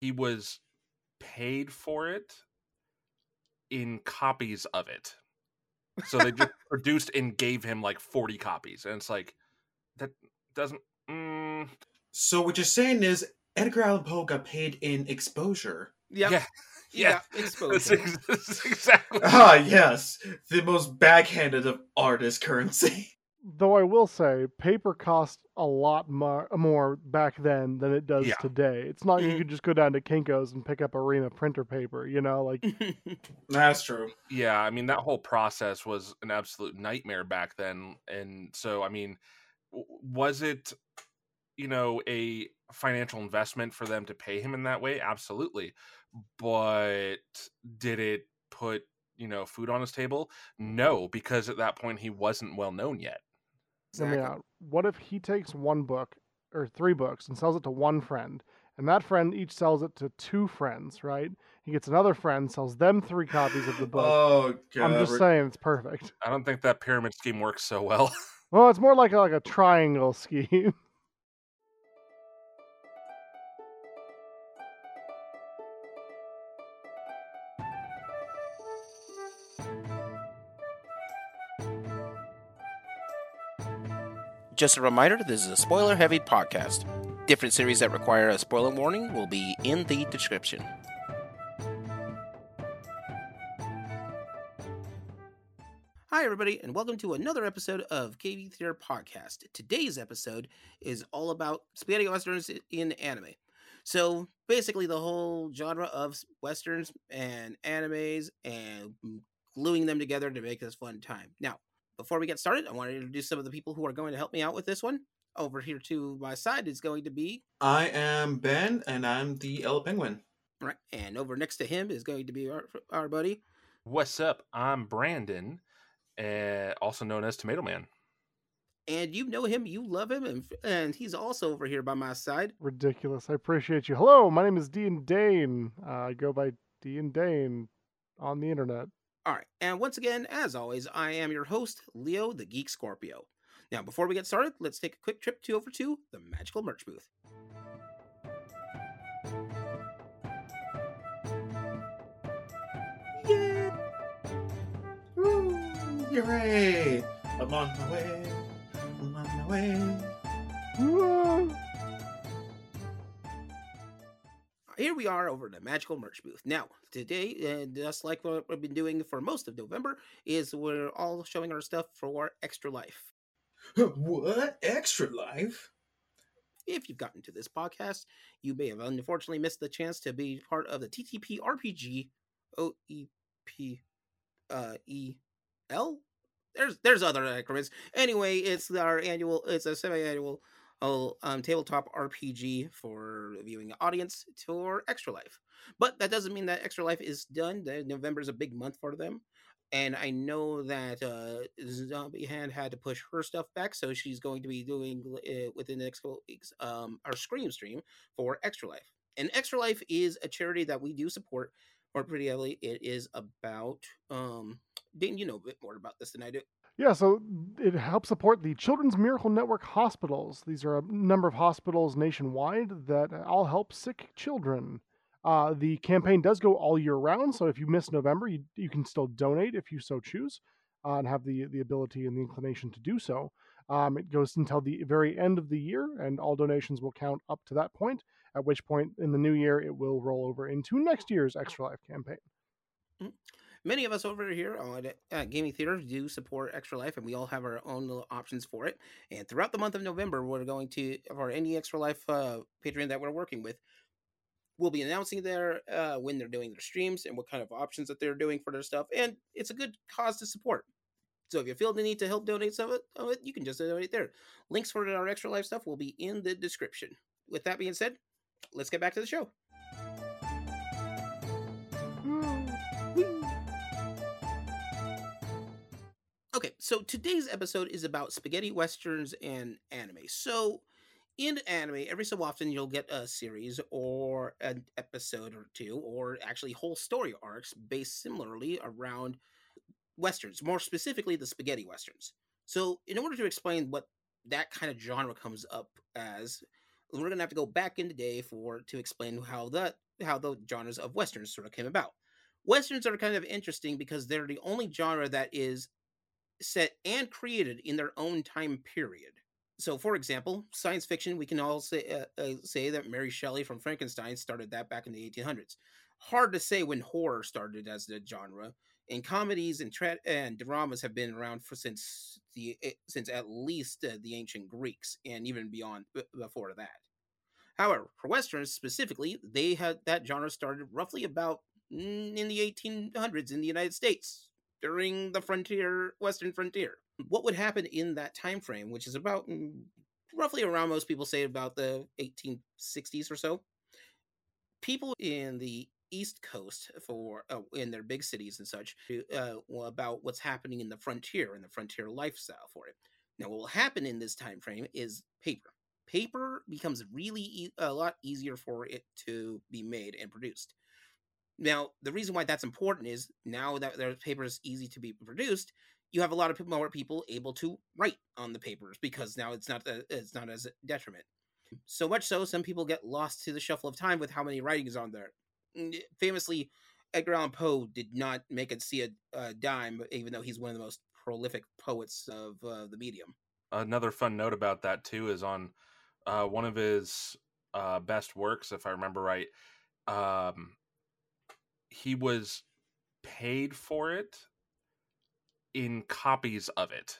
he was paid for it in copies of it. So they just produced and gave him like 40 copies. And it's like, that doesn't. Mm, So what you're saying is Edgar Allan Poe got paid in exposure. Yep. Yeah. Yeah. yeah. Exposure. ex- that's exactly. Ah, yes, the most backhanded of artist currency. Though I will say, paper cost a lot mo- more back then than it does Yeah. today. It's not you Mhm. could just go down to Kinko's and pick up a ream of printer paper, you know, like That's true. Yeah, I mean that whole process was an absolute nightmare back then, and so I mean, was it, you know, a financial investment for them to pay him in that way? Absolutely, but did it put you know food on his table? No, because at that point he wasn't well known yet. Hear me out. What if he takes one book or three books and sells it to one friend, and that friend each sells it to two friends, right? He gets another friend, sells them three copies of the book. Oh god. I'm just saying it's perfect. I don't think that pyramid scheme works so well. Well, it's more like a, like a triangle scheme. Just a reminder this is a spoiler heavy podcast. Different series that require a spoiler warning will be in the description. Hi, everybody, and welcome to another episode of KV Theater Podcast. Today's episode is all about spaghetti westerns in anime. So, basically, the whole genre of westerns and animes and gluing them together to make this fun time. Now, before we get started, I want to introduce some of the people who are going to help me out with this one. Over here to my side is going to be I am Ben, and I'm the Yellow Penguin. right, and over next to him is going to be our, our buddy. What's up? I'm Brandon, uh, also known as Tomato Man. And you know him, you love him, and and he's also over here by my side. Ridiculous. I appreciate you. Hello, my name is D&Daine. Uh, I go by D&Daine on the internet. All right, and once again, as always, I am your host, Leo the Geek Scorpio. Now, before we get started, let's take a quick trip to over to the Magical Merch booth. Woo! Hooray! I'm on my way. I'm on my way. Whoa. Here we are over at the Magical Merch booth. Now, today, and just like what we've been doing for most of November, is we're all showing our stuff for Extra Life. What? Extra life? if you've gotten to this podcast, you may have unfortunately missed the chance to be part of the TTP RPG OEP uh, EL. There's there's other acronyms. Anyway, it's our annual. It's a semi-annual uh, um, tabletop RPG for viewing audience for Extra Life. But that doesn't mean that Extra Life is done. November is a big month for them. And I know that uh, Zombie Hand had to push her stuff back, so she's going to be doing uh, within the next couple weeks um, our Scream stream for Extra Life. And Extra Life is a charity that we do support or pretty heavily. It is about um, Daine, you know a bit more about this than I do. Yeah, so it helps support the Children's Miracle Network hospitals. These are a number of hospitals nationwide that all help sick children. Uh, the campaign does go all year round, so if you miss November, you, you can still donate if you so choose uh, and have the, the ability and the inclination to do so. Um, it goes until the very end of the year, and all donations will count up to that point, at which point in the new year it will roll over into next year's Extra Life campaign. Many of us over here on uh, Gaming Theater do support Extra Life, and we all have our own little options for it. And throughout the month of November, we're going to, for any Extra Life uh, Patreon that we're working with, we'll be announcing their uh, when they're doing their streams and what kind of options that they're doing for their stuff. And it's a good cause to support. So if you feel the need to help donate some of it, you can just donate there. Links for our Extra Life stuff will be in the description. With that being said, let's get back to the show. Okay, so today's episode is about spaghetti westerns and anime. So, in anime, every so often you'll get a series or an episode or two, or actually whole story arcs based similarly around westerns, more specifically the spaghetti westerns. So, in order to explain what that kind of genre comes up as, we're gonna have to go back in the day for to explain how that how the genres of westerns sort of came about. Westerns are kind of interesting because they're the only genre that is set and created in their own time period. So, for example, science fiction, we can all say, uh, uh, say that Mary Shelley from Frankenstein started that back in the 1800s. Hard to say when horror started as the genre, and comedies and tra- and dramas have been around for since the eh, since at least uh, the ancient Greeks and even beyond b- before that. However, for westerns specifically, they had that genre started roughly about mm, in the 1800s in the United States during the frontier western frontier. What would happen in that time frame, which is about mm, roughly around most people say about the 1860s or so. People in the East Coast for uh, in their big cities and such uh, about what's happening in the frontier and the frontier lifestyle for it. Now, what will happen in this time frame is paper. Paper becomes really e- a lot easier for it to be made and produced. Now, the reason why that's important is now that their paper is easy to be produced, you have a lot of more people able to write on the papers because now it's not a, it's not as detriment. So much so, some people get lost to the shuffle of time with how many writings on there. Famously, Edgar Allan Poe did not make it see a, a, dime, even though he's one of the most prolific poets of uh, the medium. Another fun note about that too is on uh, one of his uh, best works, if I remember right. Um, he was paid for it in copies of it.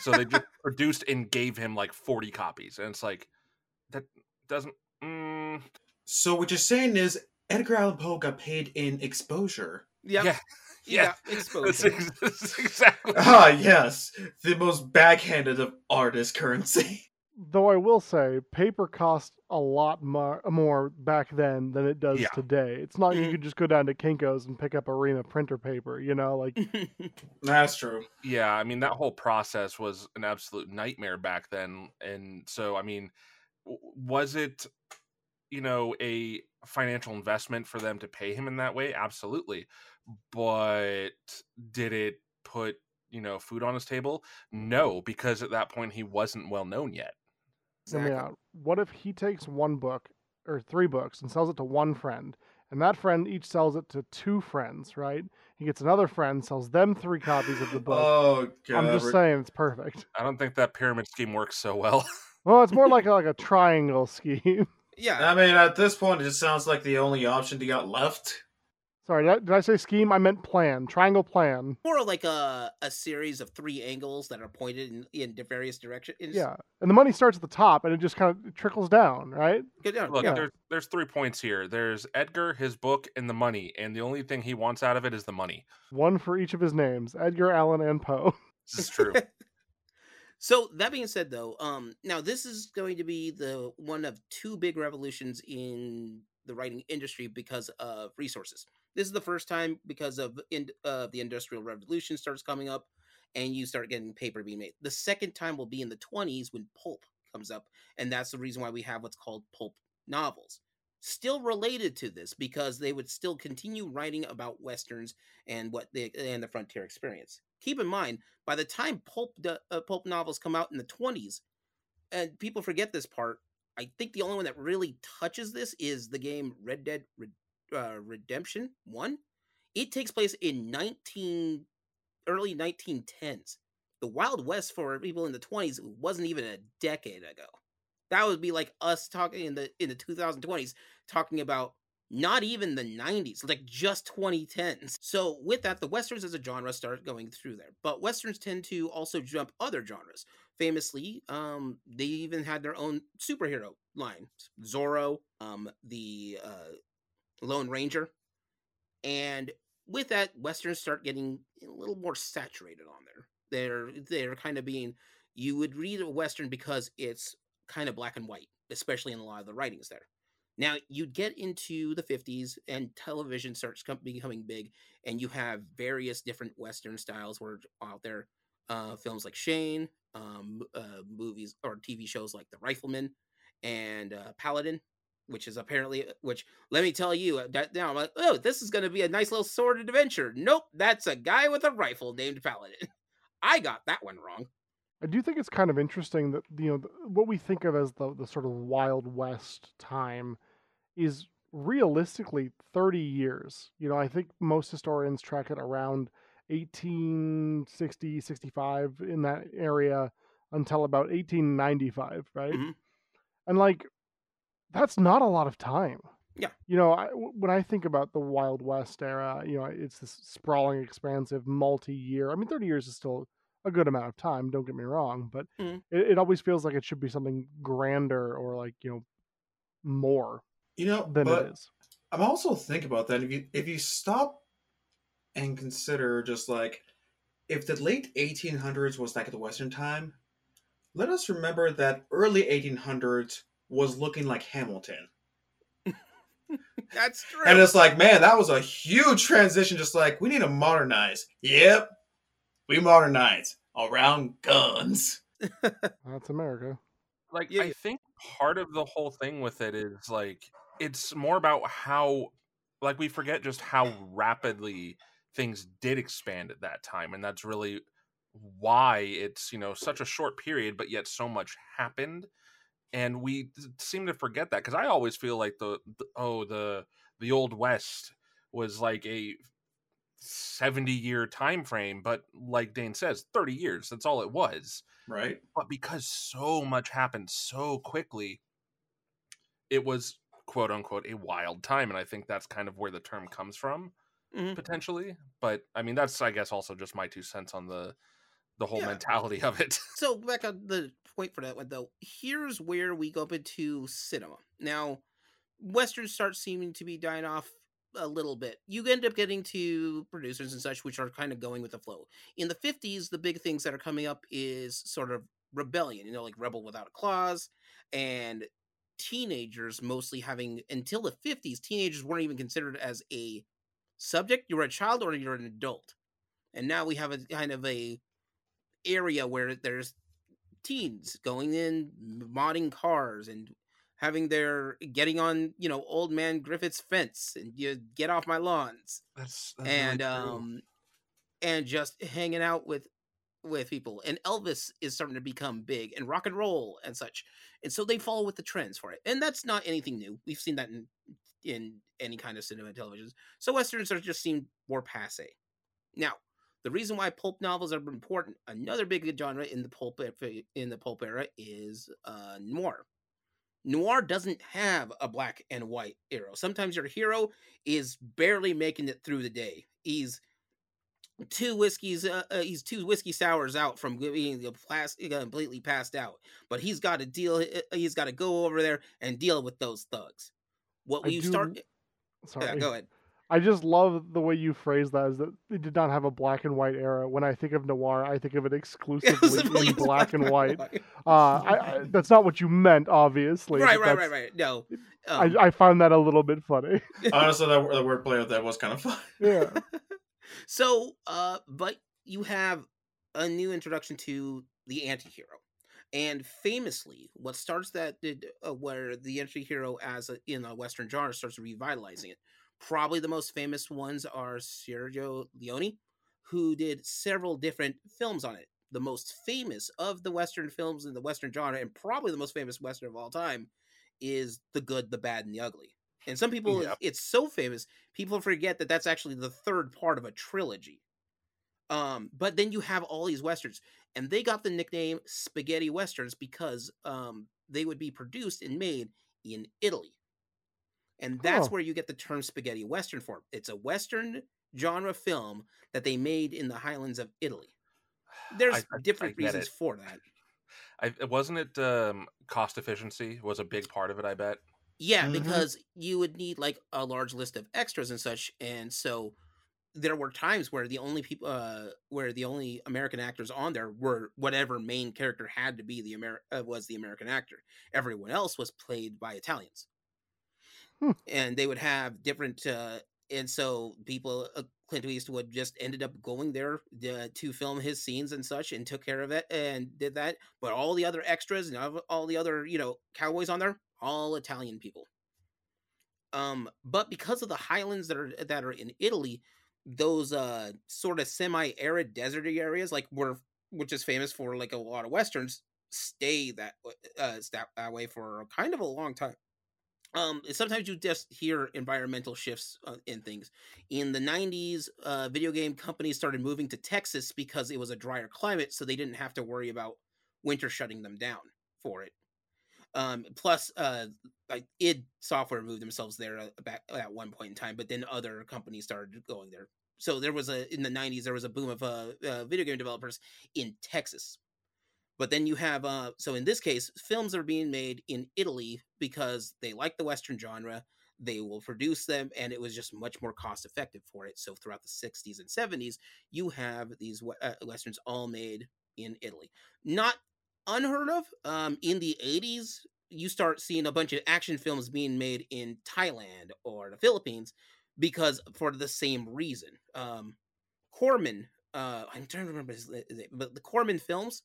So they just produced and gave him like 40 copies. And it's like, that doesn't. Mm. So what you're saying is Edgar Allan Poe got paid in exposure. Yeah. Yeah. Yeah, That's, exposure. ex- that's exactly. Ah, yes, the most backhanded of artist currency. Though I will say, paper cost a lot more, more back then than it does Yeah. today. It's not you Mhm. could just go down to Kinko's and pick up a ream of printer paper. You know, like That's true. Yeah, I mean that whole process was an absolute nightmare back then, and so I mean, was it, you know, a financial investment for them to pay him in that way? Absolutely, but did it put you know food on his table? No, because at that point he wasn't well known yet. Hear me out. What if he takes one book or three books and sells it to one friend, and that friend each sells it to two friends, right? He gets another friend, sells them three copies of the book. Oh god. I'm just saying it's perfect. I don't think that pyramid scheme works so well. Well, it's more like a, like a triangle scheme. yeah. I mean, at this point, it just sounds like the only option you got left. Sorry, did I, did I say scheme? I meant plan. Triangle plan. More like a, a series of three angles that are pointed in, in various directions. Yeah, and the money starts at the top, and it just kind of trickles down, right? Good, yeah, Look, yeah. there's there's three points here. There's Edgar, his book, and the money, and the only thing he wants out of it is the money. One for each of his names: Edgar Allan and Poe. This is true. So that being said, though, um, now this is going to be the one of two big revolutions in the writing industry because of resources. This is the first time because of in, uh, the industrial revolution starts coming up, and you start getting paper being made. The second time will be in the twenties when pulp comes up, and that's the reason why we have what's called pulp novels. Still related to this because they would still continue writing about westerns and what they and the frontier experience. Keep in mind, by the time pulp uh, pulp novels come out in the 20s and people forget this part i think the only one that really touches this is the game red dead uh, redemption 1 it takes place in 19 early 1910s the wild west for people in the 20s wasn't even a decade ago that would be like us talking in the in the 2020s talking about not even the 90s, like just 2010s. So, with that, the westerns as a genre start going through there. But westerns tend to also jump other genres. Famously, um, they even had their own superhero line Zorro, um, the uh, Lone Ranger. And with that, westerns start getting a little more saturated on there. They're they're kind of being you would read a western because it's kind of black and white, especially in a lot of the writings there. Now you'd get into the 50s and television starts com- becoming big, and you have various different Western styles were out there. Uh, films like Shane, um, uh, movies or TV shows like The Rifleman and uh, Paladin, which is apparently which. Let me tell you, uh, that now I'm like, oh, this is going to be a nice little sordid adventure. Nope, that's a guy with a rifle named Paladin. I got that one wrong. I do think it's kind of interesting that you know what we think of as the the sort of Wild West time is realistically 30 years. You know, I think most historians track it around 1860, 65 in that area until about 1895, right? Mhm. And like that's not a lot of time. Yeah. You know, I, when I think about the Wild West era, you know, it's this sprawling, expansive, multi-year. I mean, 30 years is still a good amount of time. Don't get me wrong, but Mhm. it, it always feels like it should be something grander or like you know more You know, than but it is. I'm also thinking about that. If you if you stop and consider just like if the late 1800s was like the Western time, let us remember that early 1800s was looking like Hamilton. That's true. And it's like, man, that was a huge transition. Just like we need to modernize. Yep, we modernize around guns. That's America. like Yeah, I think part of the whole thing with it is like it's more about how like we forget just how rapidly things did expand at that time and that's really why it's you know such a short period but yet so much happened and we seem to forget that because i always feel like the, the oh the the old west was like a 70 year time frame but like Daine says 30 years that's all it was Right. but because so much happened so quickly it was quote unquote a wild time and i think that's kind of where the term comes from Mhm. potentially but i mean that's i guess also just my two cents on the the whole Yeah. mentality of it So back on the point for that one though, here's where we go up into cinema. Now, westerns start seeming to be dying off a little bit. You end up getting to producers and such, which are kind of going with the flow. In the '50s, the big things that are coming up is sort of rebellion. You know, like Rebel Without a Clause, and teenagers mostly having until the '50s, teenagers weren't even considered as a subject. You're a child or you're an adult, and now we have a kind of a area where there's teens going in modding cars and having their getting on you know old man griffith's fence and you get off my lawns. That's, that's and really um and just hanging out with with people. And elvis is starting to become big and rock and roll and such. And so they follow with the trends for it. And that's not anything new. We've seen that in in any kind of cinema and television so westerns are just seem more passe now the reason why pulp novels are important another big genre in the pulp in the pulp era is uh noir. Noir doesn't have a black and white hero sometimes your hero is barely making it through the day. He's two whiskeys uh, uh, he's two whiskey sours out from being completely passed out. But he's got to deal uh, he's got to go over there and deal with those thugs. What we do- start Sorry. yeah, go ahead I just love the way you phrase that. Is that it did not have a black and white era. When I think of noir, I think of it exclusively in black and white. Uh, I, I, that's not what you meant, obviously. right right right right no um, I, I found that a little bit funny. Honestly, that the wordplay of that was kind of fun. yeah. so uh but you have a new introduction to the anti-hero and famously what starts that did uh, where the anti-hero as a, in a western genre starts revitalizing it probably the most famous ones are sergio leone who did several different films on it. The most famous of the western films in the western genre and probably the most famous western of all time is the good the bad and the ugly. And some people it's so famous people forget that that's actually the third part of a trilogy. Um but then you have all these westerns and they got the nickname spaghetti westerns because um they would be produced and made in italy and that's Huh. where you get the term spaghetti western for it's a western genre film that they made in the highlands of italy there's I- I- different I get reasons it. for that I, wasn't it um, cost efficiency was a big part of it i bet Yeah, Mhm. because you would need like a large list of extras and such, and so there were times where the only people, uh, where the only American actors on there were whatever main character had to be the Amer- uh, was the American actor. Everyone else was played by Italians, Hmm. and they would have different. Uh, and so people, uh, Clint Eastwood just ended up going there uh, to film his scenes and such, and took care of it and did that. But all the other extras and all- the other, you know, cowboys on there, all Italian people. Um, but because of the highlands that are that are in Italy, those uh sort of semi-arid deserty areas, like were which is famous for like a lot of westerns, stay that uh that, that way for kind of a long time. Um sometimes you just hear environmental shifts uh, in things. In the 90s uh video game companies started moving to texas because it was a drier climate so they didn't have to worry about winter shutting them down for it. Um plus uh like id software moved themselves there uh, back at one point in time but then other companies started going there. So there was a in the 90s there was a boom of uh, uh video game developers in texas but then you have uh so in this case, films are being made in Italy because they like the western genre. They will produce them and it was just much more cost effective for it. So throughout the 60s and 70s, you have these uh, westerns all made in Italy. Not unheard of. Um in the 80s, you start seeing a bunch of action films being made in Thailand or the Philippines because for the same reason. Um Corman, uh I'm trying to remember his but the Corman films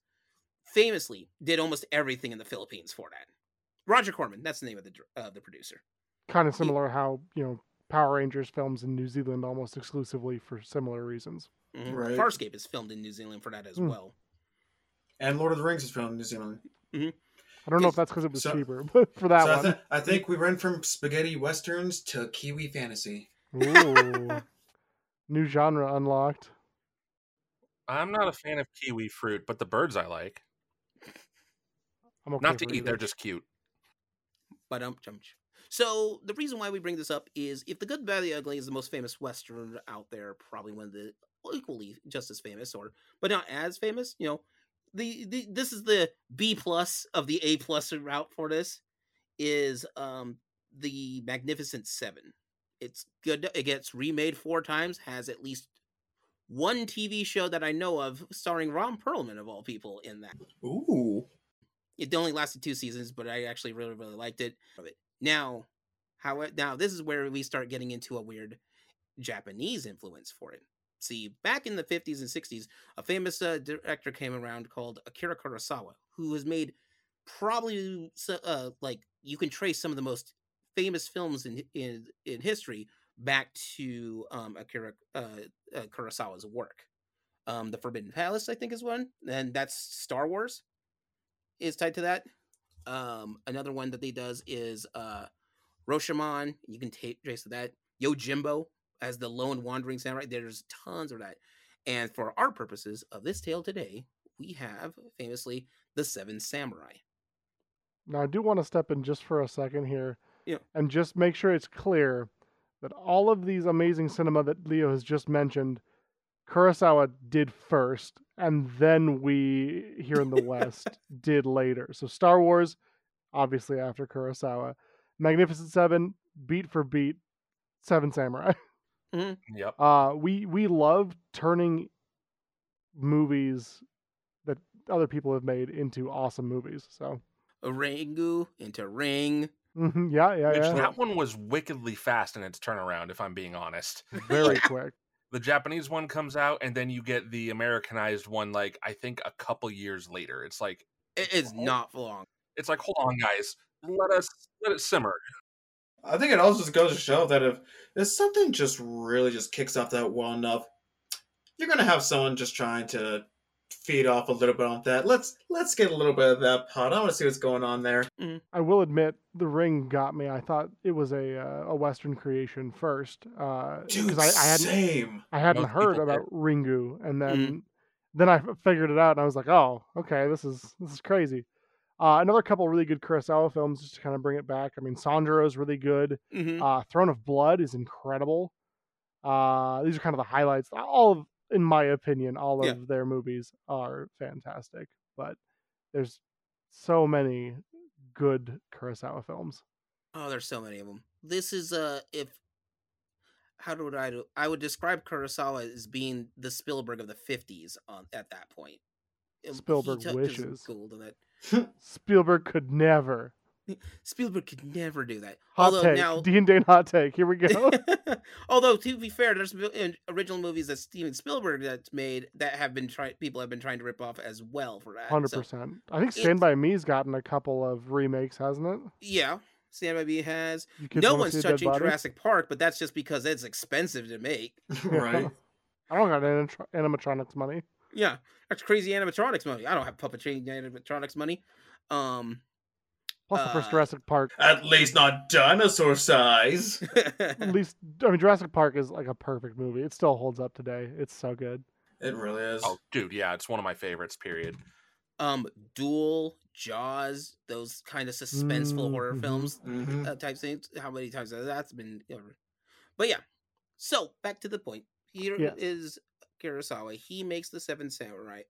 famously did almost everything in the Philippines for that. Roger Corman, that's the name of the uh, the producer. Kind of similar he, how you know Power Rangers films in New Zealand almost exclusively for similar reasons. Mm-hmm. Right. Farscape is filmed in New Zealand for that as mm. well. And Lord of the Rings is filmed in New Zealand. Mm-hmm. I don't know if that's because it was so, cheaper, but for that so one, I, th- I, think we went from spaghetti westerns to Kiwi fantasy. Ooh, new genre unlocked. I'm not a fan of kiwi fruit, but the birds I like. I'm okay Not to eat, they're just cute. But um, so the reason why we bring this up is if the Good, Bad, the Ugly is the most famous western out there, probably one of the equally just as famous, or but not as famous. You know, the, the this is the B plus of the A plus route for this is um the Magnificent Seven. It's good. It gets remade four times. Has at least one TV show that I know of starring Ron Perlman of all people in that. Ooh. It only lasted two seasons, but I actually really really liked it. Now, how now this is where we start getting into a weird Japanese influence for it. See, back in the 50s and 60s, a famous uh, director came around called Akira Kurosawa, who has made probably uh, like you can trace some of the most famous films in in, in history back to um, Akira uh, uh, Kurosawa's work. Um, the Forbidden Palace, I think, is one, and that's Star Wars is tied to that. Um, another one that they does is uh, Rashomon. You can take trace of that. Yojimbo as the lone wandering samurai. There's tons of that. And for our purposes of this tale today, we have famously the Seven Samurai. Now, I do want to step in just for a second here yeah. and just make sure it's clear that all of these amazing cinema that Leo has just mentioned – Kurosawa did first, and then we here in the West did later. So Star Wars, obviously after Kurosawa, Magnificent Seven, beat for beat, Seven Samurai. Mm-hmm. Yep. Uh, we we love turning movies that other people have made into awesome movies. So a Ringu into Ring. Mm-hmm. Yeah, yeah, Which, yeah. That one was wickedly fast in its turnaround, if I'm being honest. Very quick the Japanese one comes out, and then you get the Americanized one. Like I think a couple years later, it's like it is not long. It's like, hold on, guys, let us let it simmer. I think it also just goes to show that if if something just really just kicks off that well enough, you're gonna have someone just trying to feed off a little bit on that. Let's let's get a little bit of that pot. I want to see what's going on there. Mm. I will admit, The Ring got me. I thought it was a uh, a Western creation first, uh, Dude, I, I hadn't same. I hadn't Most heard about did. Ringu, and then mm. then I figured it out, and I was like, oh, okay, this is this is crazy. Uh, another couple really good Kurosawa films just to kind of bring it back. I mean, Sanjuro is really good. Mm-hmm. Uh, Throne of Blood is incredible. Uh, these are kind of the highlights. All of in my opinion, all of yeah. their movies are fantastic. But there's so many good Kurosawa films. Oh, there's so many of them. This is uh if how would I do I would describe Kurosawa as being the Spielberg of the 50s on at that point. Spielberg wishes. Spielberg could never. Spielberg could never do that. Hot Although take. now, Dean Dane hot take. Here we go. Although to be fair, there's original movies that Steven Spielberg that's made that have been trying. People have been trying to rip off as well for that. Hundred so, percent. I think Stand by Me's gotten a couple of remakes, hasn't it? Yeah, Stand by Me has. No one's touching Jurassic Park, but that's just because it's expensive to make. right. I don't got any animatronics money. Yeah, that's crazy animatronics money. I don't have puppetry animatronics money. Um, Plus the first Uh, Jurassic Park. At least not dinosaur size. At least I mean Jurassic Park is like a perfect movie. It still holds up today. It's so good. It really is. Oh, dude, yeah, it's one of my favorites. Period. um, Duel, Jaws, those kind of suspenseful horror Mhm. films Mhm. uh, type things. How many times has that's been covered? But yeah. So back to the point. Here is Yes. Kurosawa. He makes the Seven Samurai,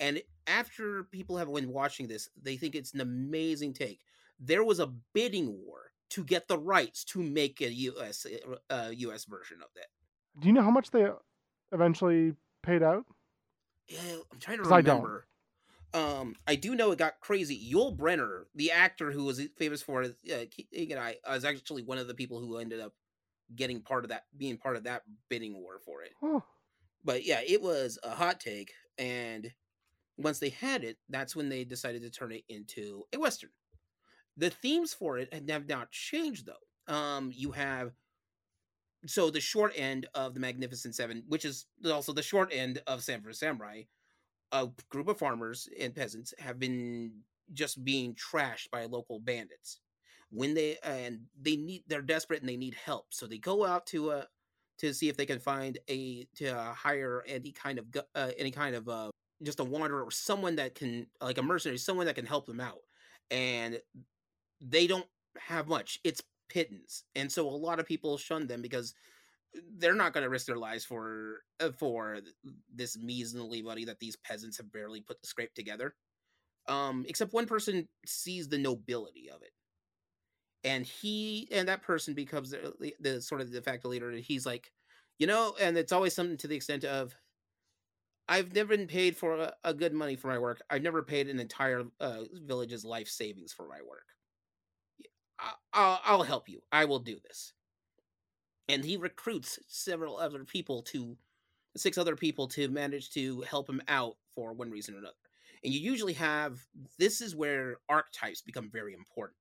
and after people have been watching this, they think it's an amazing take. There was a bidding war to get the rights to make a U.S. Uh, U.S. version of that. Do you know how much they eventually paid out? Yeah, I'm trying to 'Cause I don't. remember. Um, I do know it got crazy. Yul Brynner, the actor who was famous for uh, King and I, was actually one of the people who ended up getting part of that, being part of that bidding war for it. Oh, But yeah, it was a hot take, and once they had it, that's when they decided to turn it into a western. The themes for it have not changed though. Um, you have so the short end of the Magnificent Seven, which is also the short end of Seven Samurai, a group of farmers and peasants have been just being trashed by local bandits. When they and they need, they're desperate and they need help, so they go out to uh to see if they can find a to uh, hire any kind of uh, any kind of uh just a wanderer or someone that can like a mercenary, someone that can help them out, and they don't have much. It's pittance, and so a lot of people shun them because they're not going to risk their lives for uh, for this measly money that these peasants have barely put the scrape together. Um, except one person sees the nobility of it, and he and that person becomes the, the, the sort of de facto leader. And he's like, you know, and it's always something to the extent of, I've never been paid for a, a good money for my work. I've never paid an entire uh, village's life savings for my work. I, I'll, I'll help you. I will do this. And he recruits several other people to, six other people to manage to help him out for one reason or another. And you usually have, this is where archetypes become very important.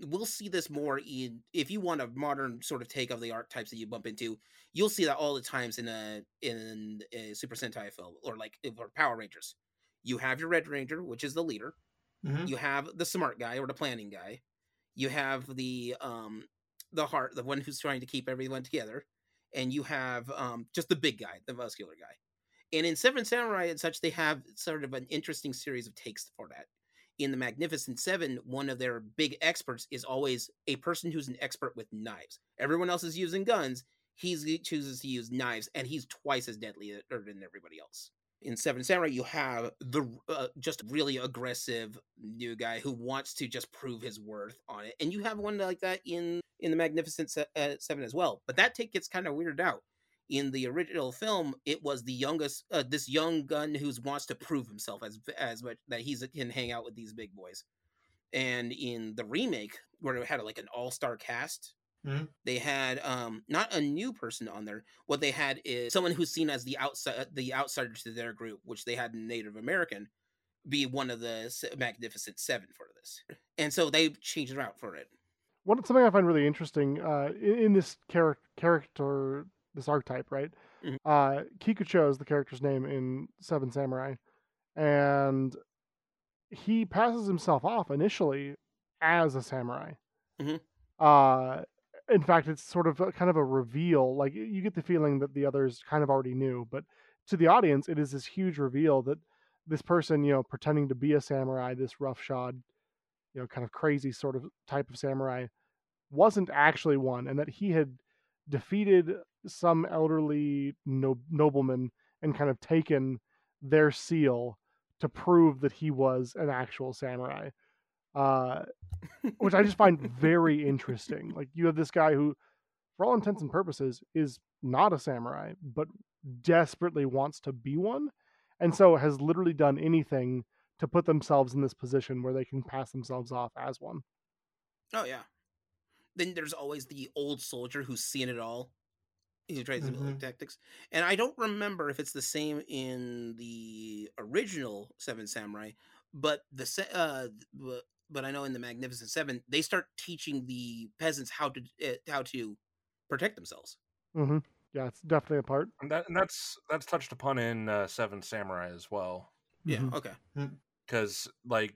We'll see this more in, if you want a modern sort of take of the archetypes that you bump into, you'll see that all the times in a, in a Super Sentai film or like, or Power Rangers. You have your Red Ranger, which is the leader. Mhm. You have the smart guy or the planning guy. You have the um the heart, the one who's trying to keep everyone together, and you have um just the big guy, the muscular guy. And in Seven Samurai and such, they have sort of an interesting series of takes for that. In the Magnificent Seven, one of their big experts is always a person who's an expert with knives. Everyone else is using guns. He chooses to use knives, and he's twice as deadly uh, than everybody else in Seven Samurai, you have the uh, just really aggressive new guy who wants to just prove his worth on it, and you have one like that in in the Magnificent Se- uh, Seven as well. But that take gets kind of weirded out. In the original film, it was the youngest, uh, this young gun who wants to prove himself as as much that he's can hang out with these big boys. And in the remake, where it had like an all star cast, Mhm. they had um not a new person on there. What they had is someone who's seen as the outside the outsider to their group, which they had Native American, be one of the Magnificent Seven for this. And so they changed it out for it. One something I find really interesting uh, in, in this char- character, this archetype, right? Mhm. Uh, Kikuchiyo is the character's name in Seven Samurai, and he passes himself off initially as a samurai. Mhm. Uh, in fact, it's sort of a, kind of a reveal. Like you get the feeling that the others kind of already knew, but to the audience, it is this huge reveal that this person, you know, pretending to be a samurai, this roughshod, you know, kind of crazy sort of type of samurai, wasn't actually one, and that he had defeated some elderly no- nobleman and kind of taken their seal to prove that he was an actual samurai. Uh, which I just find very interesting. Like you have this guy who, for all intents and purposes, is not a samurai, but desperately wants to be one, and so has literally done anything to put themselves in this position where they can pass themselves off as one. Oh yeah. Then there's always the old soldier who's seen it all, who tries to Mhm. tactics. And I don't remember if it's the same in the original Seven Samurai, but the uh, but, but I know in the Magnificent Seven they start teaching the peasants how to uh, how to protect themselves. Mm-hmm. Yeah, it's definitely a part. And that and that's that's touched upon in uh, Seven Samurai as well. Yeah. Mhm. Okay. Because like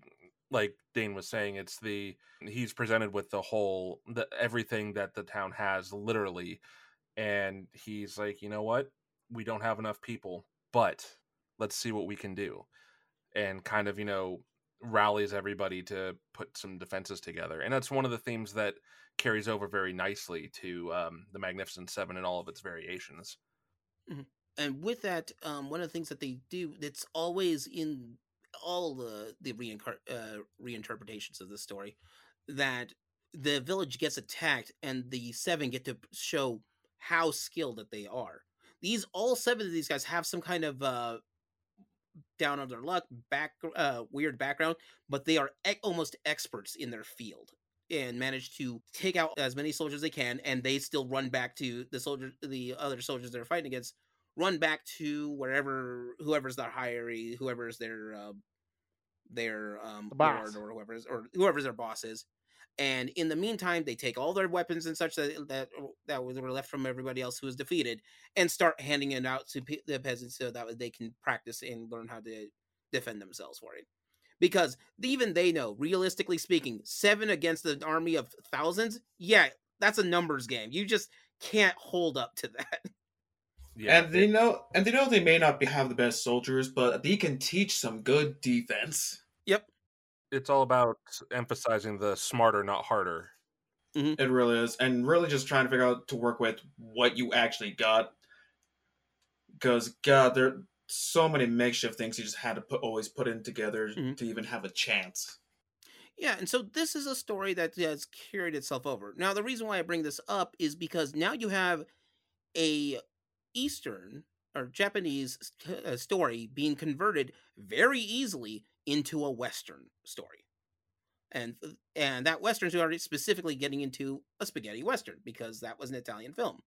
like Daine was saying, it's the he's presented with the whole the everything that the town has literally, and he's like, you know what, we don't have enough people, but let's see what we can do, and kind of you know rallies everybody to put some defenses together, and that's one of the themes that carries over very nicely to um, the Magnificent Seven and all of its variations. Mm-hmm. And with that, um, one of the things that they do that's always in all the the reincar- uh, reinterpretations of the story that the village gets attacked and the seven get to show how skilled that they are. These all seven of these guys have some kind of uh, down on their luck, back uh, weird background, but they are e- almost experts in their field and manage to take out as many soldiers as they can, and they still run back to the soldier, the other soldiers they're fighting against, run back to wherever whoever's their hierarchy, whoever's their uh, their um boss. or whoever's or whoever's their boss is. And in the meantime, they take all their weapons and such that that oh, that were left from everybody else who was defeated, and start handing it out to pe- the peasants so that they can practice and learn how to defend themselves for it. Because even they know, realistically speaking, seven against an army of thousands, yeah, that's a numbers game. You just can't hold up to that. Yeah. And they know, and they know they may not be, have the best soldiers, but they can teach some good defense. Yep. It's all about emphasizing the smarter, not harder. Mm-hmm. It really is, and really just trying to figure out to work with what you actually got. Because God, there are so many makeshift things you just had to put always put in together mm-hmm. to even have a chance. Yeah, and so this is a story that has carried itself over. Now, the reason why I bring this up is because now you have a Eastern or Japanese uh, story being converted very easily into a Western story. And uh, and that Western story specifically getting into a spaghetti Western because that was an Italian film.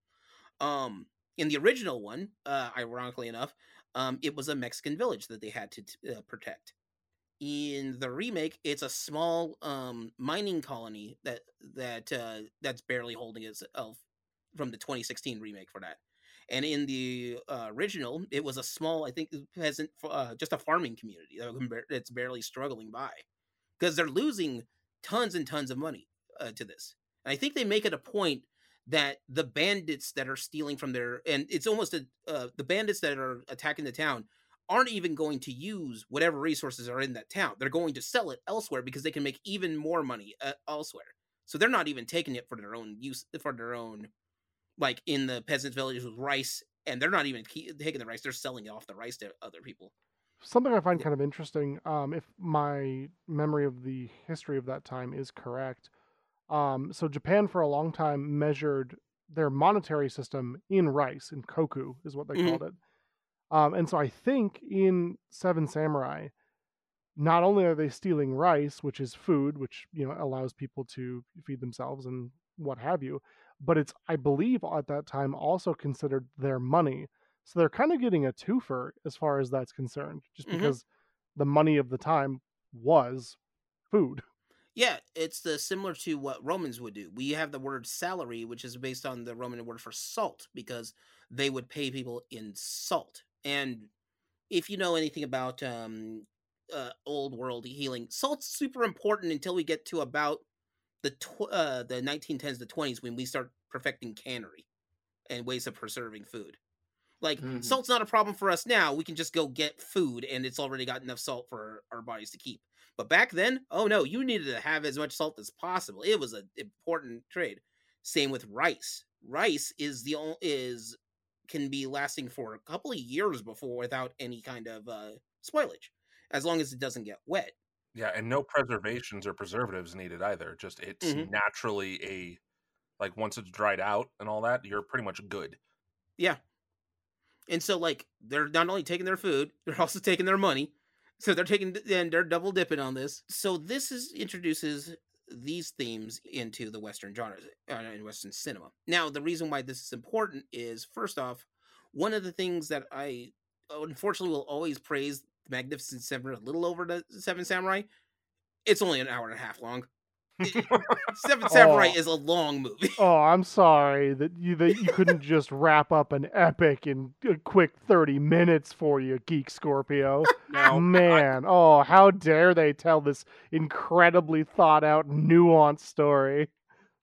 Um, in the original one, uh, ironically enough, um, it was a Mexican village that they had to uh, protect. In the remake, it's a small um, mining colony that that uh, that's barely holding itself from the 2016 remake for that. And in the uh, original, it was a small, I think, peasant, uh, just a farming community that's barely struggling by because they're losing tons and tons of money uh, to this. And I think they make it a point that the bandits that are stealing from their, and it's almost a, uh, the bandits that are attacking the town aren't even going to use whatever resources are in that town. They're going to sell it elsewhere because they can make even more money uh, elsewhere. So they're not even taking it for their own use, for their own like in the peasant villages with rice, and they're not even taking the rice; they're selling off the rice to other people. Something I find kind of interesting, um, if my memory of the history of that time is correct. Um, so Japan for a long time measured their monetary system in rice, in koku is what they mm-hmm. called it. Um, and so I think in Seven Samurai, not only are they stealing rice, which is food, which you know allows people to feed themselves and what have you, but it's I believe at that time also considered their money. So they're kind of getting a twofer as far as that's concerned, just mm-hmm. because the money of the time was food. Yeah, it's the similar to what Romans would do. We have the word salary, which is based on the Roman word for salt, because they would pay people in salt. And if you know anything about um, uh, old world healing, salt's super important until we get to about the tw- uh, the 1910s to 20s when we start perfecting cannery and ways of preserving food. Like mm-hmm. salt's not a problem for us now. We can just go get food and it's already got enough salt for our bodies to keep. But back then, oh no, you needed to have as much salt as possible. It was an important trade. Same with rice. Rice is the only is can be lasting for a couple of years before without any kind of uh, spoilage, as long as it doesn't get wet. Yeah, and no preservations or preservatives needed either. Just it's mm-hmm. naturally a like once it's dried out and all that, you're pretty much good. Yeah. And so like they're not only taking their food, they're also taking their money. So they're taking and they're double dipping on this. So this is introduces these themes into the Western genres uh, in Western cinema. Now, the reason why this is important is first off, one of the things that I unfortunately will always praise the Magnificent Seven a little over the Seven Samurai. It's only an hour and a half long. Seven Samurai Oh. is a long movie. Oh, I'm sorry that you that you couldn't just wrap up an epic in a quick 30 minutes for you, Geek Scorpio. Now, I- Man, oh, how dare they tell this incredibly thought out, nuanced story.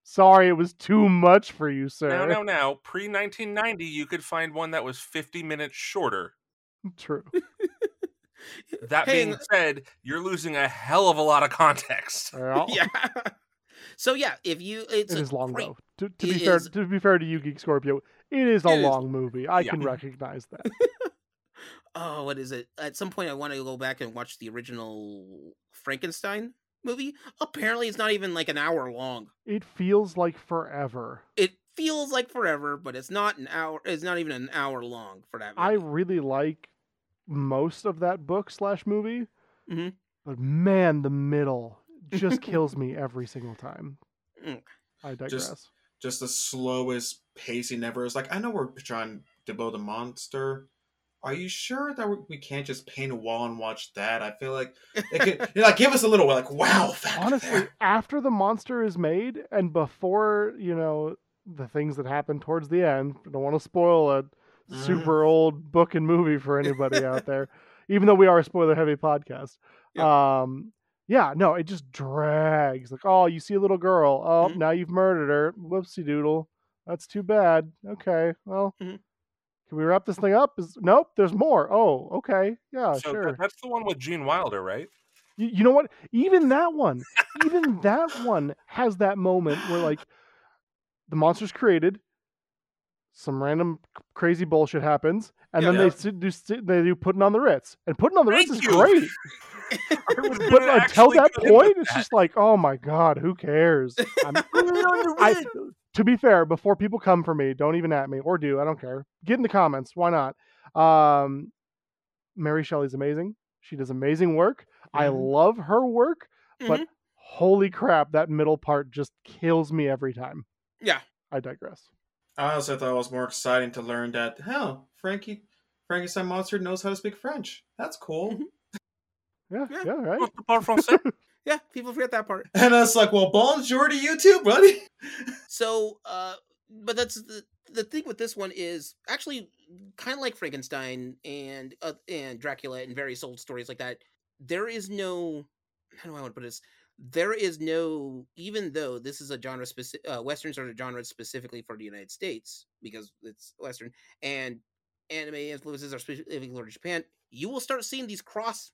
Sorry it was too much for you, sir. now, now, now, pre 1990, you could find one that was 50 minutes shorter. True. That Hey, being said, you're losing a hell of a lot of context. Well, yeah. So yeah, if you it's It a is long great- though. To, to it be fair, is- to be fair to you, Geek Scorpio, it is a It is. long movie. I Yeah. can recognize that. Oh, what is it? At some point, I want to go back and watch the original Frankenstein movie. Apparently, it's not even like an hour long. It feels like forever. It feels like forever, but it's not an hour. It's not even an hour long for that. I really like most of that book slash movie, Mhm. but man, the middle just kills me every single time. Mm. I digress. Just the slowest pacing ever. It's like I know we're trying to build a monster. Are you sure that we- can't just paint a wall and watch that? I feel like it could, you know, like give us a little like wow. Honestly, there. after the monster is made and before you know the things that happen towards the end, I don't want to spoil Mhm. Super old book and movie for anybody out there, even though we are a spoiler heavy podcast. Um, yeah, no, it just drags. Like, oh, you see a little girl. Oh, Mhm. now you've murdered her. Whoopsie doodle. That's too bad. Okay, well, Mhm. can we wrap this thing up? Is nope. There's more. Oh, okay. Yeah, so sure. that's the one with Gene Wilder, right? You, you know what? Even that one, even that one has that moment where like the monster's created, some random crazy bullshit happens, and Yeah. then they do they do putting on the Ritz, and putting on the Ritz Thank is you. great. But until that go in point, it's that. just like, oh my god, who cares? I, to be fair, before people come for me, don't even at me or do. I don't care. Get in the comments. Why not? Um, Mary Shelley's amazing. She does amazing work. I Mhm. love her work, but Mhm. holy crap, that middle part just kills me every time. Yeah. I digress. I also thought it was more exciting to learn that hell, Frankie Frankenstein monster knows how to speak French. That's cool. Mhm. Yeah, Yeah. yeah, right. What's part français? Yeah, people forget that part. And I was like, well, bonjour to you too, buddy. So, uh, but that's the the thing with this one is actually kind of like Frankenstein and uh, and Dracula and various old stories like that. There is no how do I want to put this? There is no even though this is a genre specific uh, westerns are a genre specifically for the United States because it's western and anime influences are specifically for Japan. You will start seeing these cross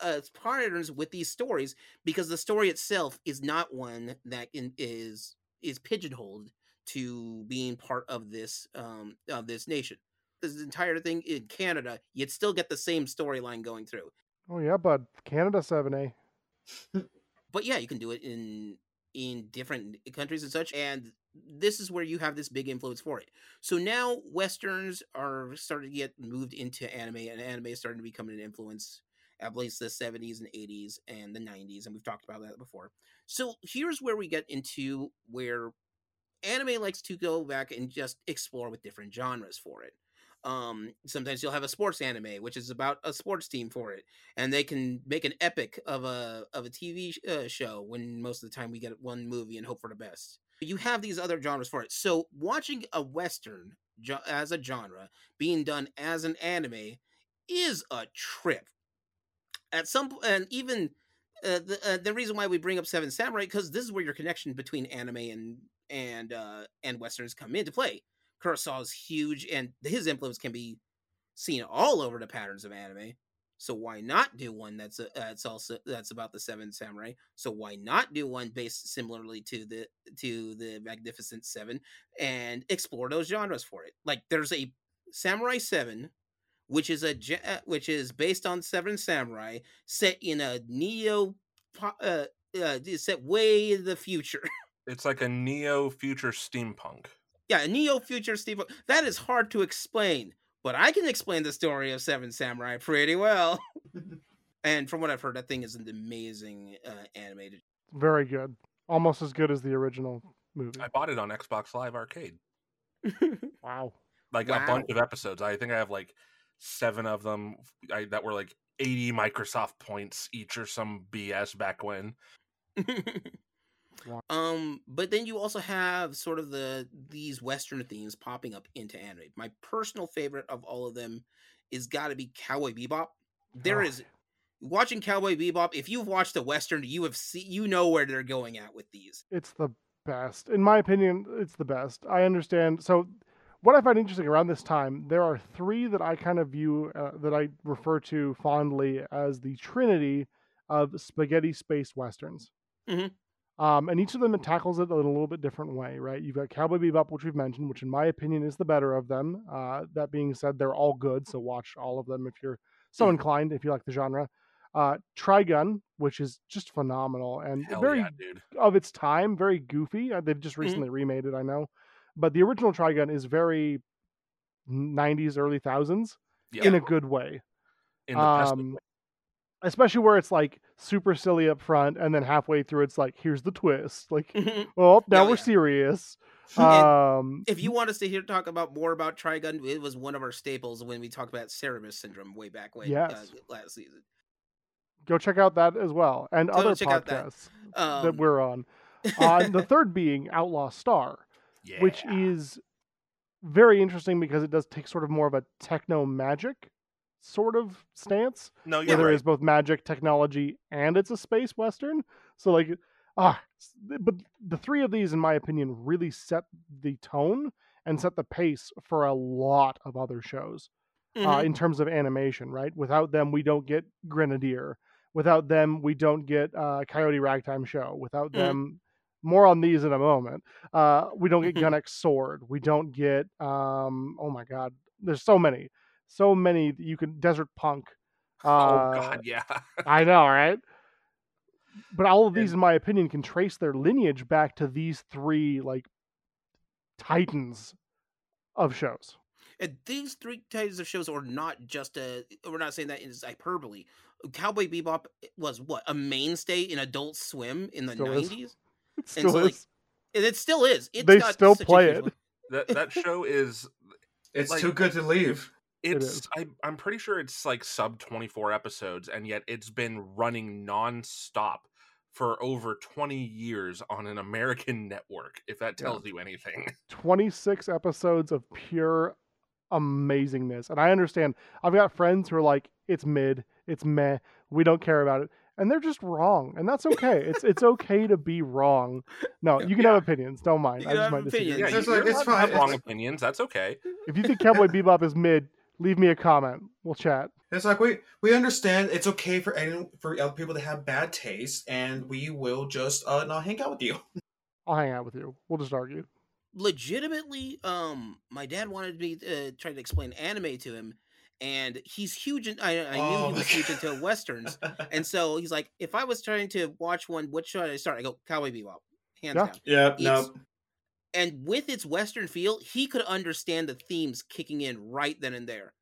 uh, patterns with these stories because the story itself is not one that in, is is pigeonholed to being part of this um of this nation. This entire thing in Canada, you'd still get the same storyline going through. Oh yeah, bud. Canada seven A. But yeah, you can do it in in different countries and such and this is where you have this big influence for it. So now westerns are starting to get moved into anime and anime is starting to become an influence at least the 70s and 80s and the 90s and we've talked about that before. So here's where we get into where anime likes to go back and just explore with different genres for it. Um, sometimes you'll have a sports anime, which is about a sports team for it, and they can make an epic of a of a TV uh, show. When most of the time we get one movie and hope for the best. You have these other genres for it. So watching a western as a genre being done as an anime is a trip. At some and even uh, the uh, the reason why we bring up Seven Samurai because this is where your connection between anime and and uh, and westerns come into play. Kurosawa is huge, and his influence can be seen all over the patterns of anime. So why not do one that's a, that's also that's about the Seven Samurai? So why not do one based similarly to the to the Magnificent Seven and explore those genres for it? Like there's a Samurai Seven, which is a uh, which is based on Seven Samurai, set in a neo uh, uh set way in the future. It's like a neo future steampunk. Yeah, a neo future Steve. That is hard to explain, but I can explain the story of Seven Samurai pretty well. and from what I've heard, that thing is an amazing uh, animated. Very good. Almost as good as the original movie. I bought it on Xbox Live Arcade. Wow. Like Wow. a bunch of episodes. I think I have like seven of them I, that were like 80 Microsoft points each or some BS back when. Um, but then you also have sort of the these Western themes popping up into anime. My personal favorite of all of them is got to be Cowboy Bebop. There Oh. is watching Cowboy Bebop. If you've watched a Western, you have seen you know where they're going at with these. It's the best. In my opinion, it's the best. I understand. So, what I find interesting around this time, there are three that I kind of view, uh, that I refer to fondly as the trinity of spaghetti space westerns. Mhm. Um, and each of them tackles it in a little bit different way, right? You've got Cowboy Bebop, which we've mentioned, which in my opinion is the better of them. Uh, that being said, they're all good, so watch all of them if you're so Mhm. inclined, if you like the genre. Uh, Trigun, which is just phenomenal and Hell very yeah, of its time, very goofy. Uh, they've just Mhm. recently remade it, I know, but the original Trigun is very '90s, early thousands Yeah. in a good way. in the Um, ways. especially where it's like super silly up front, and then halfway through, it's like, here's the twist. Like, if oh, now Oh, we're yeah. serious. Um, you want us to hear talk about more about Trigun, it was one of our staples when we talked about Cerebus syndrome way back when uh, last season. go check out that as well, and Go other that. podcasts that Um, we're on. Uh, and the third being Outlaw Star. yeah. which is very interesting because it does take sort of more of a techno magic sort of stance no, where you're there right. is both magic technology and it's a space western so like ah but the three of these in my opinion really set the tone and set the pace for a lot of other shows uh, mhm. in terms of animation right without them we don't get grenadier without them we don't get uh, coyote ragtime show without Mhm. them more on these in a moment uh, we don't get Mhm. gunx sword we don't get um, oh my god there's so many so many that you can desert punk oh uh, god, yeah. i know right but all of these And- in my opinion can trace their lineage back to these three like titans of shows And these three types of shows are not just a. We're not saying that is hyperbole. Cowboy Bebop was what a mainstay in Adult Swim in the Still nineties, it And still so, like, and it still is. It's They got still such play huge it. that that show is It's Like- too good to leave. It it's is. I, I'm pretty sure it's like sub 24 episodes, and yet it's been running nonstop for over 20 years on an American network. If that Yeah. tells you anything, 26 episodes of pure amazingness. And I understand. I've got friends who are like, it's mid, it's meh, we don't care about it. And they're just wrong. And that's okay. it's it's okay to be wrong. No, you can Yeah. have opinions. Don't mind. You I just have might disagree. opinions. yeah, It's you, like- it's allowed to have fine, wrong opinions. That's okay. If you think Cowboy Bebop is mid, leave me a comment. We'll chat. It's like we we understand it's okay for any for other people to have bad taste, and we will just uh not hang out with you. I'll hang out with you. We'll just argue. legitimately um my dad wanted me to try to explain anime to him and he's huge in, I, I knew Oh he was huge God. into westerns and so he's like if i was trying to watch one what should i start i go cowboy bebop hands Yeah. down yeah, It's- no, and with its western feel he could understand the themes kicking in right then and there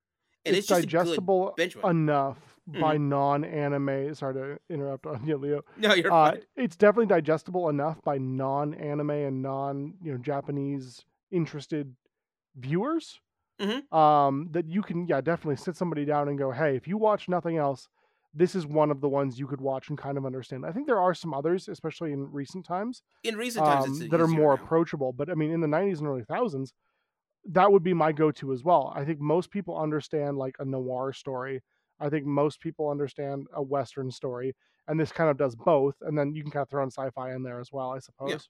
and it's, it's, digestible enough by Mm-hmm. non-anime. Sorry to interrupt on you, Leo. no you're uh, fine. it's definitely digestible enough by non-anime and non you know Japanese interested viewers Mhm. um, that you can yeah definitely sit somebody down and go hey if you watch nothing else this is one of the ones you could watch and kind of understand. I think there are some others, especially in recent times, in recent times um, it's that are more now. approachable. But I mean, in the 90s and early thousands, that would be my go-to as well. I think most people understand like a noir story. I think most people understand a western story, and this kind of does both. And then you can kind of throw in sci-fi in there as well, I suppose.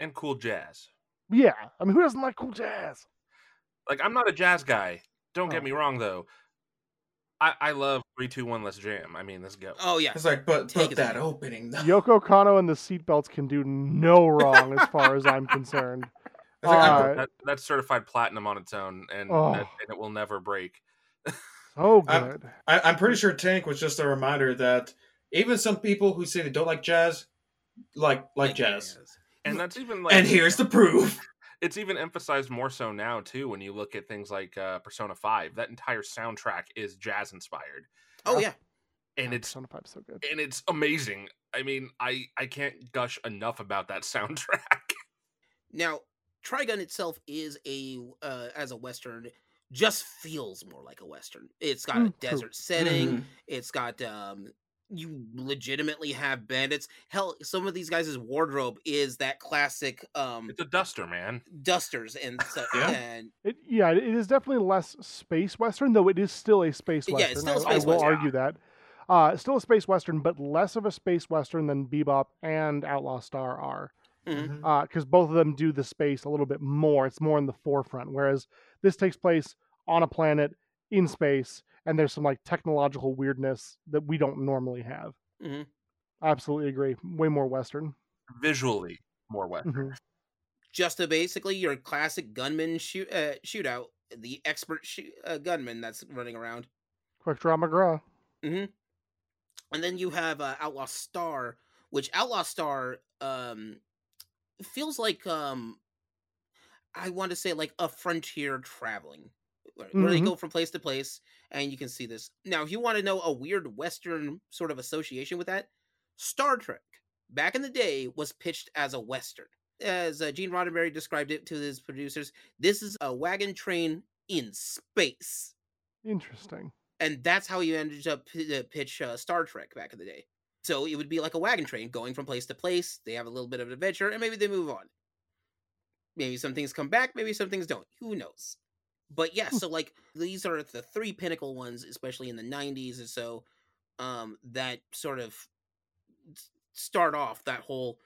And cool jazz. Yeah, I mean, who doesn't like cool jazz? Like I'm not a jazz guy. Don't Oh. get me wrong though. I, I love three, two, one, let's jam. I mean, let's go. oh yeah it's like but Take but that away. opening. though. Yoko Kanno and the seatbelts can do no wrong as far as I'm concerned. It's like, I'm- Uh, That, that's certified platinum on its own, and, Oh. that, and it will never break. So I'm- good. I, I'm pretty sure Tank was just a reminder that even some people who say they don't like jazz like like jazz. And that's even like And here's the proof. It's even emphasized more so now too when you look at things like uh, Persona Five. That entire soundtrack is jazz inspired, oh yeah and God, it's Persona 5 's so good. and it's amazing. I mean, I I can't gush enough about that soundtrack. Now, Trigun itself is a uh, as a western just feels more like a western. It's got a Mm, true. desert setting. Mhm. It's got um you legitimately have bandits. Hell, some of these guys' wardrobe is that classic um It's a duster, man. dusters and stuff. Yeah. And It, yeah, it is definitely less space western, though it is still a space western. Yeah, western. it's still a I- I, space will western. argue that. Uh, still a space western, but less of a space western than Bebop and Outlaw Star are. Mhm. Mhm. because both of them do the space a little bit more. It's more in the forefront, whereas this takes place on a planet in space, and there's some like technological weirdness that we don't normally have. Mhm. I absolutely agree. Way more Western. Visually more western. Mhm. just a basically your classic gunman shoot uh, shootout, the expert shoot, uh, gunman that's running around. Quick draw McGraw. hmm And then you have uh, Outlaw Star, which Outlaw Star um feels like um I want to say like a frontier traveling, where where they go from place to place, and you can see this. Now, if you want to know a weird Western sort of association with that, Star Trek back in the day was pitched as a Western. As uh, Gene Roddenberry described it to his producers, this is a wagon train in space Interesting. and that's how you ended up p- uh, pitch uh, Star Trek back in the day. So it would be like a wagon train going from place to place. They have a little bit of an adventure, and maybe they move on. Maybe some things come back, maybe some things don't. Who knows? But yeah, so like these are the three pinnacle ones, especially in the '90s or so, um, that sort of start off that whole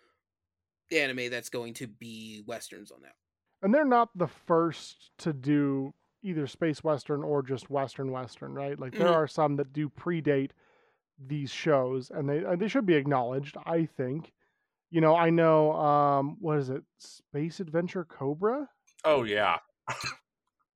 anime that's going to be westerns on that. And they're not the first to do either space western or just western western, right? Like there Mhm. are some that do predate these shows, and they and they should be acknowledged. I think. You know, I know. Um, what is it? Space Adventure Cobra Oh yeah.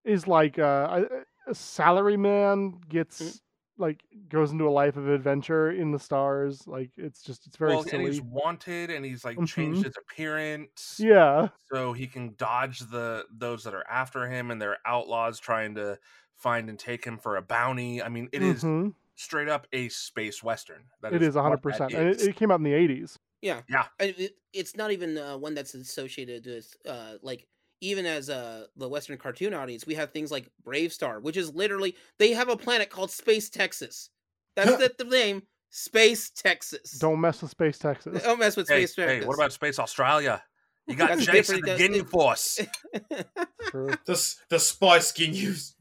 is like uh, a, a salaryman gets like goes into a life of adventure in the stars. Like it's just it's very well, and he's wanted, and he's like Mhm. changed his appearance, Yeah, so he can dodge the those that are after him, and they're outlaws trying to find and take him for a bounty. I mean, it is Mhm. straight up a space western. That it is one hundred percent, and it, is. it came out in the eighties. Yeah. Yeah. And it, it's not even uh, one that's associated with uh like even as uh the Western cartoon audience, we have things like BraveStarr, which is literally they have a planet called Space Texas. That's the, the name, Space Texas. Don't mess with Space Texas. don't mess with Hey, Space hey, Texas. what about Space Australia? You got That's Jason different, the that- Guinea Force. True. The s- the spy skin use.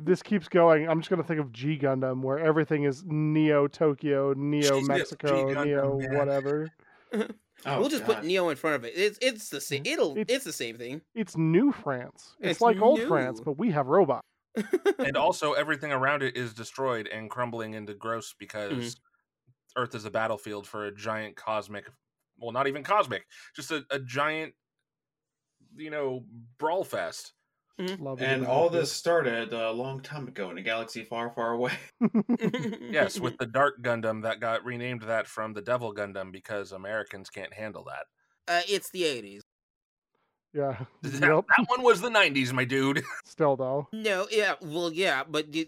this keeps going, I'm just gonna think of G Gundam, where everything is Neo Tokyo, Neo Jesus, Mexico, Neo whatever. Oh, we'll just God. put Neo in front of it. It's it's the same. It'll It's- it's the same thing. It's New France. It's, It's like old France, but we have robots. and also everything around it is destroyed and crumbling into gross because Mm-hmm. Earth is a battlefield for a giant cosmic, well, not even cosmic, just a, a giant, you know, brawl fest. Love it. And all this started a long time ago in a galaxy far, far away. Yes, with the Dark Gundam that got renamed that from the Devil Gundam because Americans can't handle that. uh, it's the eighties. yeah. That, Yep. that one was the 90s, my dude. Still though. No, yeah, well, yeah, but you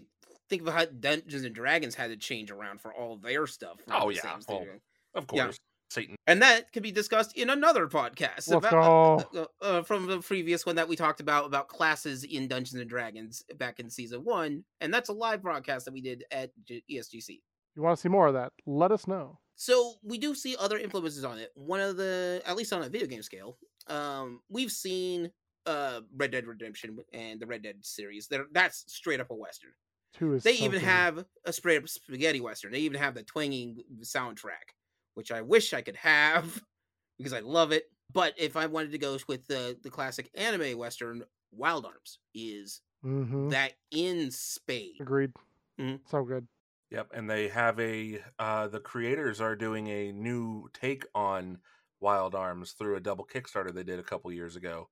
think about how Dungeons and Dragons had to change around for all their stuff. Oh, the yeah, same well, studio. Of Yeah. course, Satan. and that can be discussed in another podcast about, uh, uh, from the previous one that we talked about about classes in Dungeons and Dragons back in season one, and that's a live broadcast that we did at ESGC. You want to see more of that? Let us know. So we do see other influences on it. One of the, at least on a video game scale, um, we've seen uh Red Dead Redemption and the Red Dead series. They're, that's straight up a western. Two is They even have a straight up spaghetti western. They even have the twanging soundtrack, which I wish I could have because I love it. But if I wanted to go with the the classic anime western, Wild Arms is Mhm. that in spade. Agreed. Mhm. So good. Yep, and they have a uh the creators are doing a new take on Wild Arms through a double Kickstarter they did a couple years ago.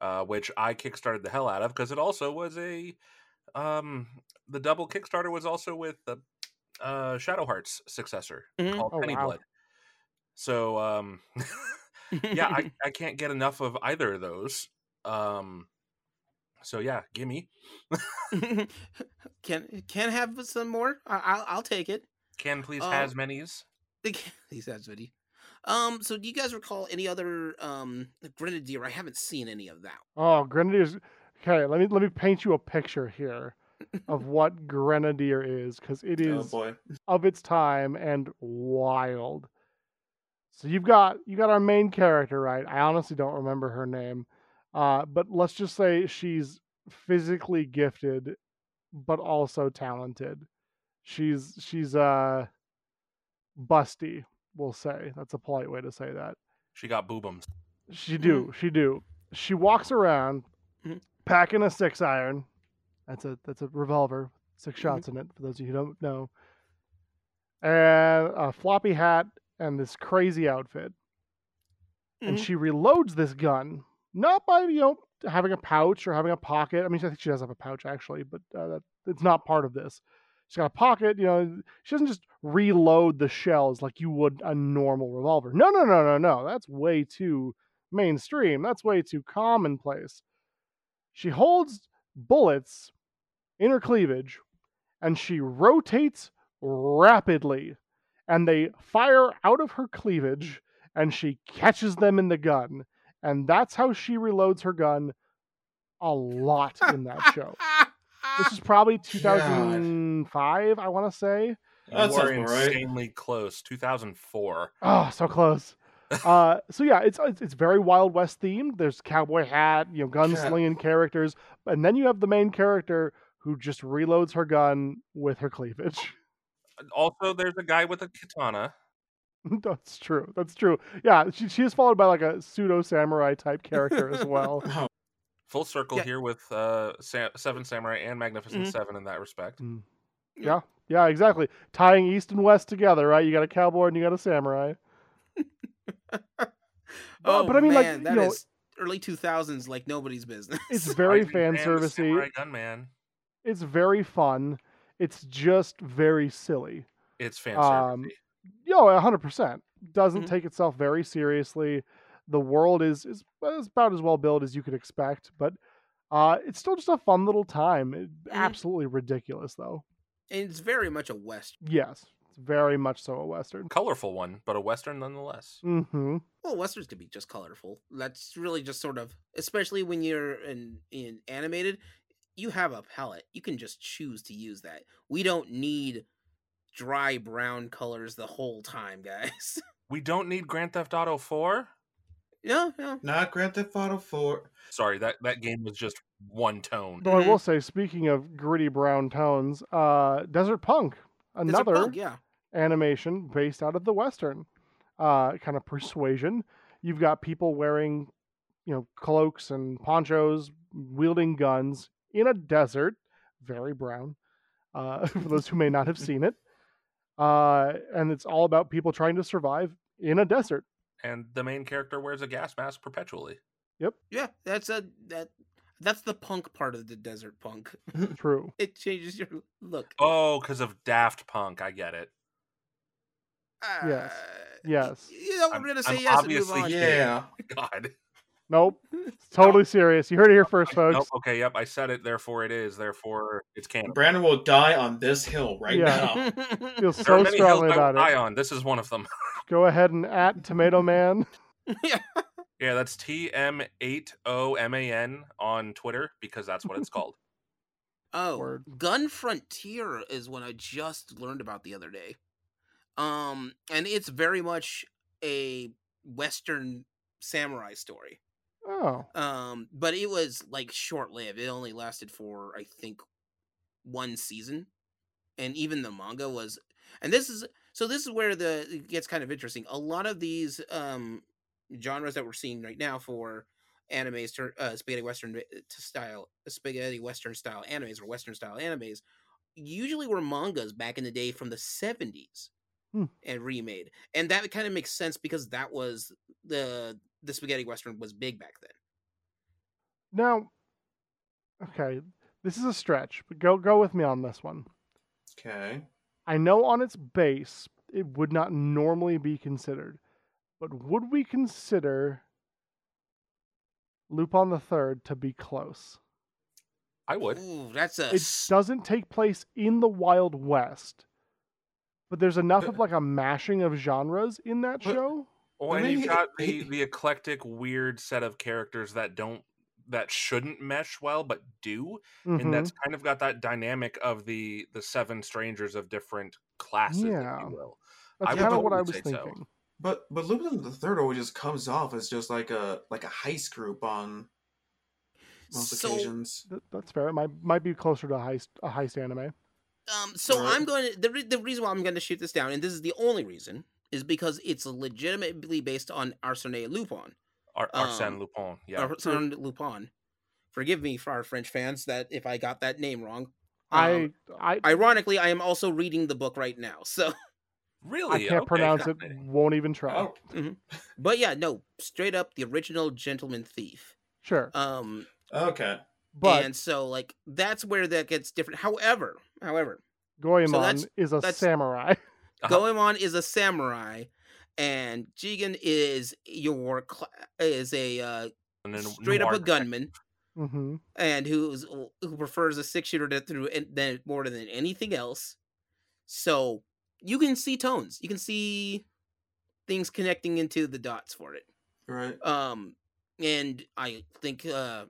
Uh which I kickstarted the hell out of because it also was a um the double Kickstarter was also with the uh Shadow Hearts' successor Mhm. called Oh, Penny wow. Blood. So um yeah, I, I can't get enough of either of those. Um so yeah, gimme. can can have some more. I, I'll I'll take it. Can please Uh, has many's. These has video. Um, so do you guys recall any other um Grenadier? I haven't seen any of that. Oh, Grenadiers. Okay, let me let me paint you a picture here. of what Grenadier is because it is Oh boy. of its time and wild. So you've got you got our main character, right? I honestly don't remember her name. Uh, but let's just say she's physically gifted but also talented. She's she's uh busty, we'll say. That's a polite way to say that. She got boobums. She do, she do. She walks around Mhm. packing a six iron. That's a that's a revolver, 6 Mhm. shots in it. For those of you who don't know, and a floppy hat and this crazy outfit. And Mhm. she reloads this gun not by you know having a pouch or having a pocket. I mean, I think she does have a pouch actually, but uh, that, it's not part of this. She's got a pocket. You know, she doesn't just reload the shells like you would a normal revolver. No, no, no, no, no. That's way too mainstream. That's way too commonplace. She holds bullets in her cleavage and she rotates rapidly and they fire out of her cleavage and she catches them in the gun. And that's how she reloads her gun a lot in that show. This is probably 2005 i want to say That's you are right. insanely close. 2004. oh so close. Uh so yeah it's it's, it's very wild west themed. There's cowboy hat you know gunslinging characters and then you have the main character who just reloads her gun with her cleavage Also, there's a guy with a katana. that's true that's true yeah she, she is followed by like a pseudo samurai type character as well Oh, Full circle Yeah. here with uh, Sa- Seven Samurai and Magnificent Mhm. Seven in that respect. Mm. Yeah. Yeah, yeah, exactly. Tying East and West together, right? You got a cowboy and you got a samurai. oh, but I mean, like, man, you that know- is early 2000s like nobody's business. It's very fan servicey. Gunman. It's very fun. It's just very silly. It's fan Um, servicey. Yo, hundred percent. Doesn't Mhm. take itself very seriously. The world is, is is about as well built as you could expect, but uh, it's still just a fun little time. It- Absolutely ridiculous, though. and it's very much a west. Yes, it's very much so a western. Colorful one, but a western nonetheless. Mm-hmm. Well, westerns can be just colorful. That's really just sort of, especially when you're in in animated, you have a palette. You can just choose to use that. We don't need dry brown colors the whole time, guys. We don't need Grand Theft Auto 4. no, no. not Grand Theft Auto 4. Sorry, that, that game was just one tone. Though I Mhm. will say, speaking of gritty brown tones, uh, Desert Punk, It's a another punk, yeah. animation based out of the Western uh, kind of persuasion. You've got people wearing, you know, cloaks and ponchos, wielding guns in a desert, very brown, uh, for those who may not have seen it. Uh, and it's all about people trying to survive in a desert. And the main character wears a gas mask perpetually. Yep. Yeah, that's a that that's the punk part of the desert punk. True. It changes your look. Oh, because of Daft Punk. I get it. Yes. Uh, Yes. You know, we're I'm- gonna say I'm yes and move obviously on. kidding. Yeah. God. Nope. It's totally serious. You heard it here first, folks. Nope, okay, yep, I said it. Therefore, it is. Therefore, it's canon. Brandon will die on this hill right Yeah. now. Feel There are so many hills strongly I about will it. die on. This is one of them. Go ahead and at Tomato Man. yeah. yeah, that's T M eight O M A N on Twitter because that's what it's called. Oh, Word. Gun Frontier is one I just learned about the other day. Um, and it's very much a Western samurai story. Oh. Um, but it was like short lived. It only lasted for I think one season, and even the manga was. And this is so. This is where the it gets kind of interesting. A lot of these um genres that we're seeing right now for animes, uh, spaghetti western uh, to style, spaghetti western style animes or western style animes, usually were mangas back in the day from the seventies. Hmm. And remade, and that kind of makes sense because that was the the spaghetti western was big back then. Now, okay, this is a stretch, but go go with me on this one. Okay. I know on its base it would not normally be considered, but would we consider Lupin the Third to be close? I would. Ooh, that's a It doesn't take place in the Wild West, but there's enough of like a mashing of genres in that But- show. Well, I and you've got the, the eclectic, weird set of characters that don't that shouldn't mesh well but do and Mhm. that's kind of got that dynamic of the the seven strangers of different classes if you will That's I would kind of what I was say so. thinking. But but Lupin the Third always just comes off as just like a like a heist group on most So- occasions. That's fair. It might might be closer to a heist a heist anime. Um, so Right. I'm going to the re- the reason why I'm going to shoot this down, and this is the only reason, is because it's legitimately based on Arsène Lupin. Ar- Arsène Um, Lupin yeah Arsène Lupin. Forgive me for our French fans that if I got that name wrong. I Um, I ironically, I am also reading the book right now. So, really I can't Okay, pronounce it. Won't even try. Oh, but yeah, no, straight up the original Gentleman Thief. Sure, Um, okay. But and so like that's where that gets different. However, however, Goemon that's- is a samurai. Uh-huh. Goemon is a samurai, and Jigen is your cla is a uh, straight up a gunman, hmm and who's who prefers a six shooter to through and than more than anything else. So you can see tones, you can see things connecting into the dots for it. Right. Um, and I think uh,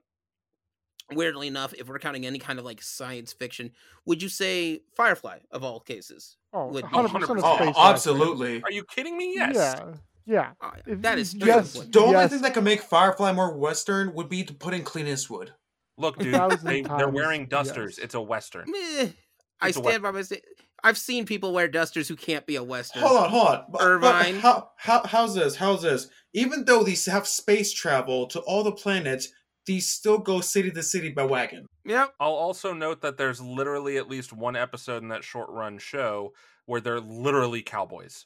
weirdly enough, if we're counting any kind of like science fiction, would you say Firefly of all cases? Oh, Would 100 percent of 100%. Oh, oh absolutely. are you kidding me yes Yeah, yeah. Oh, If that you is just- true. The only Yes. thing that can make Firefly more Western would be to put in Clint Eastwood. look dude thousand they, they're wearing dusters yes. it's a western Meh. I It's a stand by my sta- I've seen people wear dusters who can't be a western. Hold on, hold on. But- but Irvine. how, how, how's this? How's this? Even though these have space travel to all the planets, these still go city to city by wagon. Yep. I'll also note that there's literally at least one episode in that short run show where they're literally cowboys.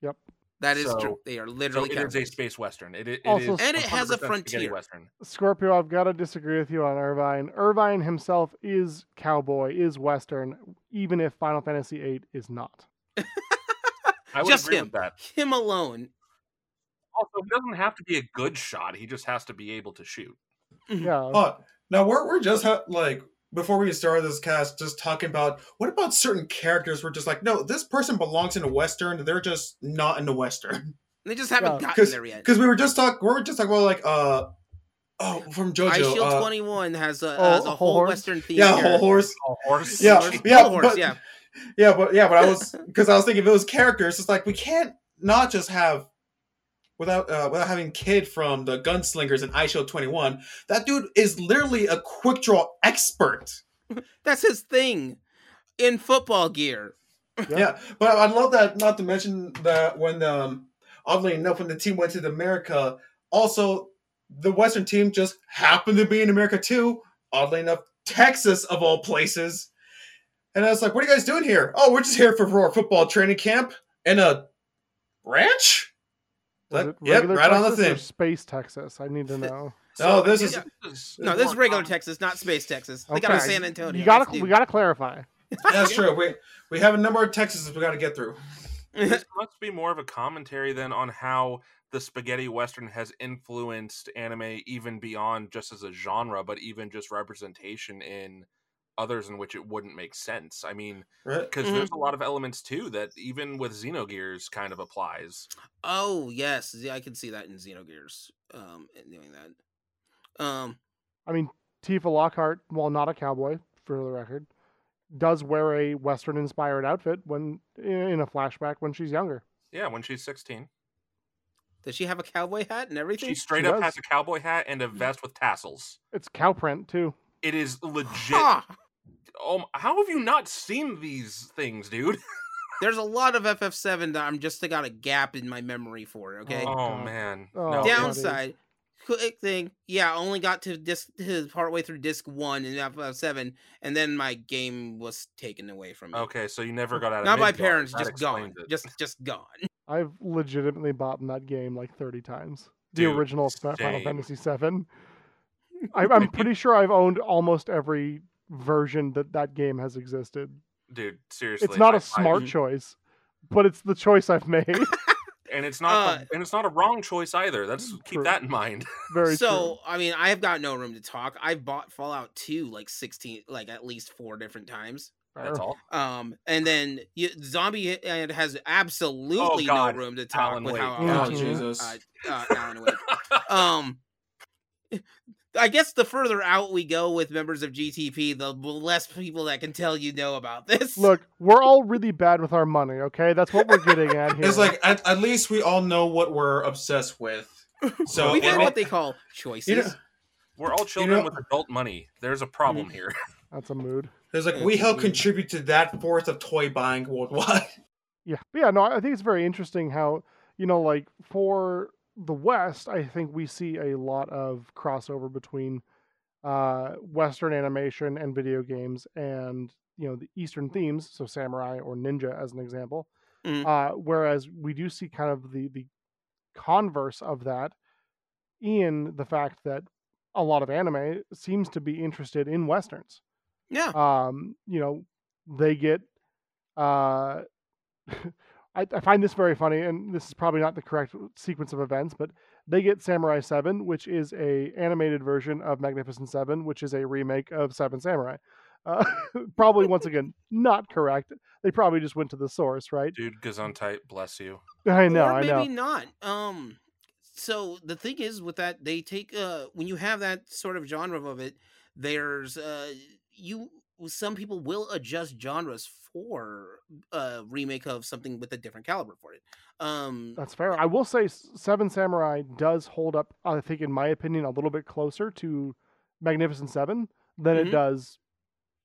Yep. That is So- true. They are So literally it is a cowboys. space western. It, it, it Also- is And it has a frontier. western. Scorpio, I've got to disagree with you on Irvine. Irvine himself is cowboy, is western, even if Final Fantasy VIII is not. I would Just agree him. with that. Him alone. Also, he doesn't have to be a good shot. He just has to be able to shoot. Yeah, Oh, now we're, we're just ha- like, before we started this cast, just talking about what about certain characters we're just like, no, this person belongs in a Western. They're just not in the Western. They just haven't Yeah, gotten Because there yet. because we were just talking, we were just talking about like, uh, oh, from JoJo. Ice Shield uh, 21 has a, Oh, has a Whole whole Horse? western theme. yeah, here. Hol Horse. A horse. Yeah, Horse- yeah, Hol Horse, but- yeah. Yeah, but yeah, but I was because I was thinking if it was characters, it's like we can't not just have without uh, without having Kid from the Gunslingers and Eyeshield Twenty One. That dude is literally a quick draw expert. That's his thing in football gear. Yep. Yeah, but I love that. Not to mention that when um, oddly enough, when the team went to America, also the Western team just happened to be in America too. Oddly enough, Texas of all places. And I was like, "What are you guys doing here? Oh, we're just here for our football training camp in a ranch." Was That- it yep, regular right on the Texas thing. Space Texas. I need to know. No, this is- No, this is regular common- Texas, not space Texas. They got San Antonio. You gotta Let's do- we gotta clarify. That's true. We we have a number of Texases we got to get through. This must be more of a commentary then on how the spaghetti western has influenced anime even beyond just as a genre, but even just representation in others in which it wouldn't make sense. I mean, Right? because Mhm. there's a lot of elements too that even with Xenogears kind of applies. oh yes, yeah, I can see that in Xenogears. Um, doing that. Um, I mean, Tifa Lockhart, while not a cowboy, for the record, does wear a Western inspired outfit when in a flashback when she's younger. Yeah, when she's 16, does she have a cowboy hat and everything? she straight She up does. has a cowboy hat and a vest with tassels. It's cow print too. It is legit. Ha! Oh, how have you not seen these things, dude? There's a lot of FF7 that I'm just got a gap in my memory for. Okay. Oh, Oh, man. Oh, no. Downside, quick thing. Yeah, I only got to disc to partway through disc one in FF7, and then my game was taken away from me. Okay, so you never got out of Not by Midgard. parents, That just gone. it. Just just gone. I've legitimately bought that game like 30 times. The Dude, original Final. Fantasy VII. I, I'm pretty sure I've owned almost every version that that game has existed. dude. Seriously, It's not I- a smart I- choice, but it's the choice I've made. and it's not, Uh, the- and it's not a wrong choice either. That's keep that in mind. Very so I mean, I have got no room to talk. I've bought Fallout 2 like 16, like at least four different times. That's all. Um, and then you, Zombie and has absolutely no Oh, God. room to talk Alan with Wake. how Oh how- Jesus! uh, uh, Alan Wake. um I guess the further out we go with members of GTP, the less people that can tell you know about this. Look, we're all really bad with our money. Okay, that's what we're getting at here. It's like at, at least we all know what we're obsessed with. So we get and what they call choices. you know, We're all children know- with adult money. There's a problem mm. here. that's a mood. There's like we help contribute to that force of toy buying worldwide. Yeah, but yeah, no, I think it's very interesting how you know, like for the West, I think we see a lot of crossover between uh, Western animation and video games, and you know the Eastern themes, so samurai or ninja, as an example. Mhm. Uh, whereas we do see kind of the the converse of that in the fact that a lot of anime seems to be interested in westerns Yeah. um, you know, they get. Uh, I, I find this very funny, and this is probably not the correct sequence of events, but they get Samurai Seven, which is a animated version of Magnificent Seven, which is a remake of Seven Samurai. Uh, probably once again not correct. They probably just went to the source, right? Dude, Gesundheit, bless you. I know, or I maybe know. not. Um, so the thing is with that, they take uh when you have that sort of genre of it, there's uh you some people will adjust genres for a remake of something with a different caliber for it. Um, That's fair. I will say Seven Samurai does hold up, I think, in my opinion, a little bit closer to Magnificent Seven than Mhm. it does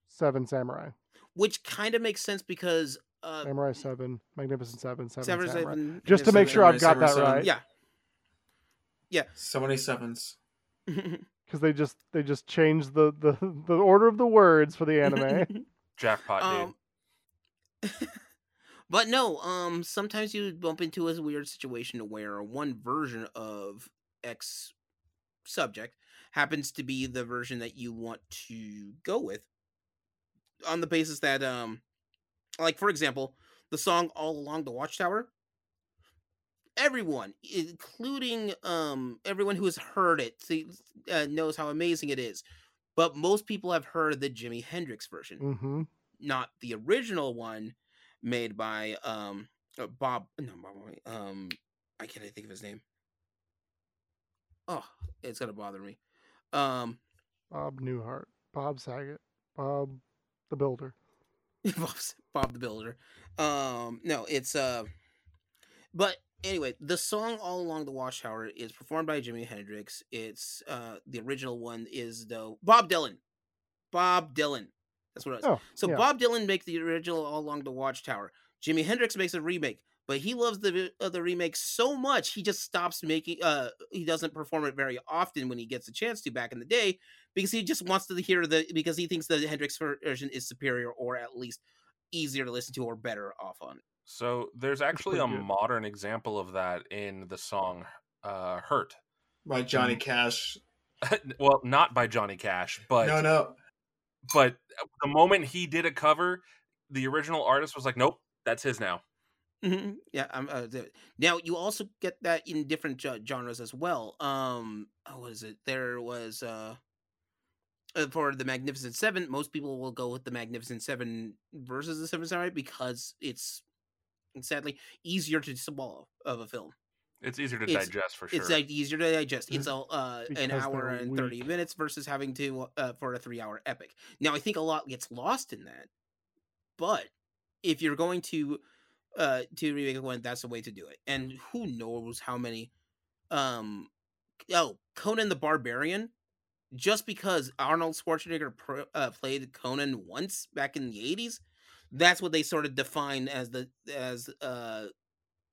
Seven Samurai. which kind of makes sense because uh, Samurai Seven, Magnificent Seven, Seven Seven Samurai. Seven- Just to make sure I've got Samurai that Seven. right. Yeah. Yeah. So many sevens. because they just they just changed the, the the order of the words for the anime. Jackpot, dude. Um, but no, um, sometimes you bump into a weird situation where one version of X subject happens to be the version that you want to go with, on the basis that, um, like for example, the song "All Along the Watchtower." Everyone, including um everyone who has heard it, uh, knows how amazing it is. But most people have heard the Jimi Hendrix version hmm not the original one made by um uh, Bob no Bob um I can't think of his name. Oh, it's gonna bother me. Um Bob Newhart, Bob Saget, Bob the Builder. Bob's, Bob the Builder. Um no, it's uh but anyway, the song All Along the Watchtower is performed by Jimi Hendrix. It's uh the original one is though Bob Dylan. Bob Dylan. That's what it was. Oh, So yeah. Bob Dylan makes the original All Along the Watchtower. Jimi Hendrix makes a remake, but he loves the uh, the remake so much he just stops making. Uh, he doesn't perform it very often when he gets a chance to back in the day because he just wants to hear the because he thinks the Hendrix version is superior or at least easier to listen to or better off on. So there's actually a good. modern example of that in the song uh, "Hurt." By Johnny Cash. well, not by Johnny Cash, but no, no. but the moment he did a cover, the original artist was like, "Nope, that's his now." Mhm, Yeah, I'm, uh, now you also get that in different ge- genres as well. Um, oh, what is it? There was uh, uh, for the Magnificent Seven. Most people will go with the Magnificent Seven versus the Seven Samurai because it's sadly easier to swallow of a film. It's easier to It's- digest for sure. It's like easier to digest. It's a uh, an hour they're and thirty minutes versus having to uh, for a three hour epic. Now I think a lot gets lost in that, but if you're going to uh to remake one, that's the way to do it. And who knows how many um oh Conan the Barbarian. Just because Arnold Schwarzenegger pro, uh, played Conan once back in the '80s, that's what they sort of define as the as uh,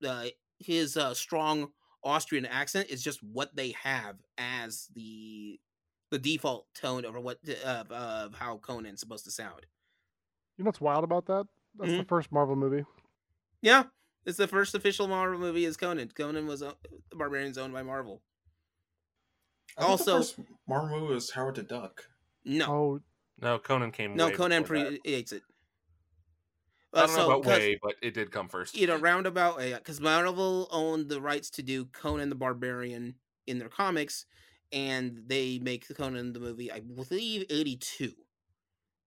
uh his uh, strong Austrian accent is just what they have as the the default tone of what of, of how Conan's supposed to sound. You know what's wild about that? That's the Mhm. first Marvel movie. Yeah, it's the first official Marvel movie is Conan. Conan was uh, the Barbarian's owned by Marvel. I thought Also- the first Marvel movie was Howard the Duck. No, Oh, no, Conan came. no, Conan before that. predates it. I Uh, don't know so, about 'cause way, but it did come first. in a roundabout way, because Marvel owned the rights to do Conan the Barbarian in their comics, and they make the Conan the movie, I believe, eighty two,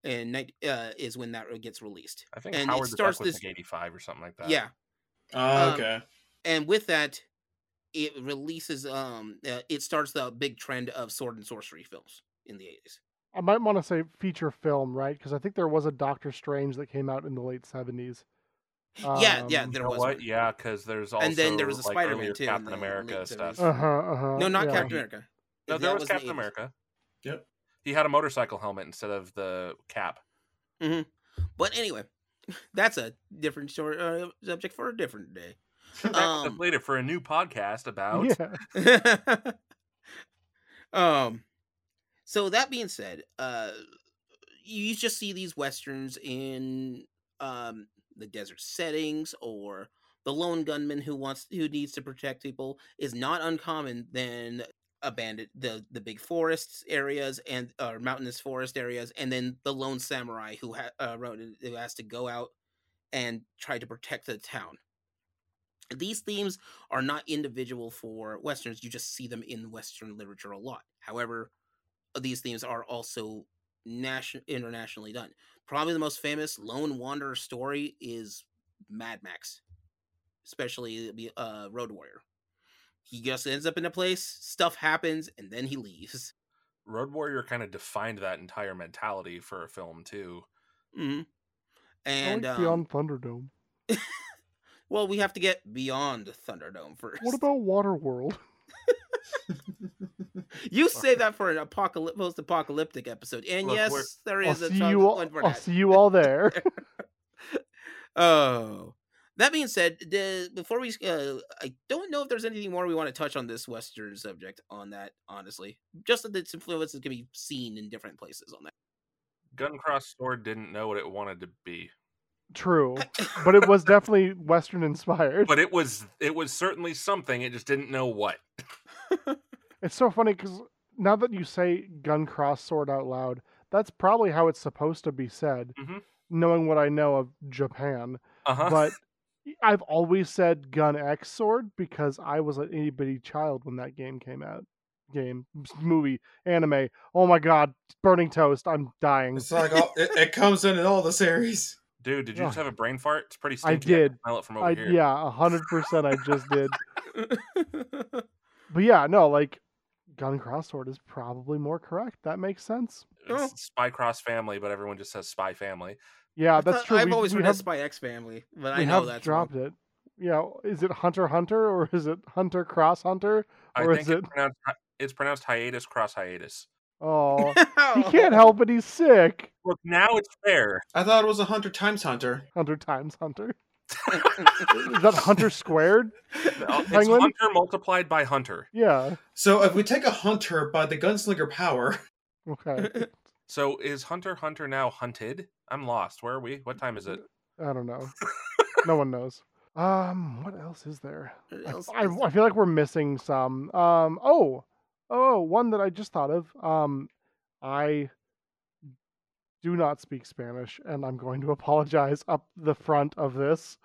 and night uh, is when that gets released. I think and it Howard the starts Duck was this- like '85 or something like that. Yeah, Oh, Um, okay. and with that, it releases um uh, it starts the big trend of sword and sorcery films in the 80s. I might want to say feature film, right? Because I think there was a Doctor Strange that came out in the late seventies. yeah, yeah, Um, there You know was. what? Yeah, because there's also And then there was a like, Spider-Man, too, Captain America stuff. Uh huh. Uh huh. No, not yeah. Captain America. No, there was was in the Captain America. Yep. He had a motorcycle helmet instead of the cap. But anyway, that's a different short uh, subject for a different day. That's Um, later for a new podcast about. Yeah. um so that being said uh you just see these westerns in um the desert settings or the lone gunman who wants who needs to protect people is not uncommon than abandoned the the big forests areas and or mountainous forest areas and then the lone samurai who ha- uh, who has to go out and try to protect the town. These themes are not individual for westerns you just see them in western literature a lot. However these themes are also nation- internationally done probably the most famous lone wanderer story is mad max especially the uh, road warrior he just ends up in a place stuff happens and then he leaves Road Warrior kind of defined that entire mentality for a film too. hmm and like um, Beyond Thunderdome. well we have to get beyond thunderdome first What about Waterworld? you say that for an apocalyptic post-apocalyptic episode and Look, yes we're- I'll a see chunk- you all. one I'll that. see you all there. Oh, that being said, the, before we, uh, I don't know if there's anything more we want to touch on this Western subject. On that, honestly, just that its influences can be seen in different places. On that, Guncross Sword didn't know what it wanted to be, True, but it was definitely Western inspired. but it was it was certainly something. It just didn't know what. It's so funny because now that you say gun cross sword out loud, that's probably how it's supposed to be said, Mhm. knowing what I know of Japan. Uh huh. But I've always said gun X sword because I was an itty bitty child when that game came out. Game, movie, anime. Oh my god, burning toast. I'm dying. It's like all, it, it comes in in all the series. Dude, did you just have a brain fart? It's pretty stupid. I did. can smell it from over I here. yeah, a hundred percent. I just did. But yeah, no, like gun cross sword is probably more correct. That makes sense. Oh. It's Spy Cross Family, but everyone just says Spy Family. Yeah, I that's thought- true. I've we, always we heard have, Spy X Family, but we I know have that's dropped it. Yeah, is it Hunter Hunter or is it Hunter Cross Hunter? I Or think is it's it- pronounced it's pronounced hiatus cross hiatus. Oh, he can't help it. He's sick. Look, now it's fair. I thought it was a Hunter times Hunter. Hunter times Hunter. Is that Hunter squared? It's Penguin? Hunter multiplied by Hunter. Yeah. So if we take a Hunter by the gunslinger power, Okay. So is Hunter Hunter now hunted? I'm lost. Where are we? What time is it? I don't know. No one knows. Um, what else is there? What I, else I, is I feel like we're missing some. Um, oh, oh, one that I just thought of. Um, I do not speak Spanish, and I'm going to apologize up the front of this.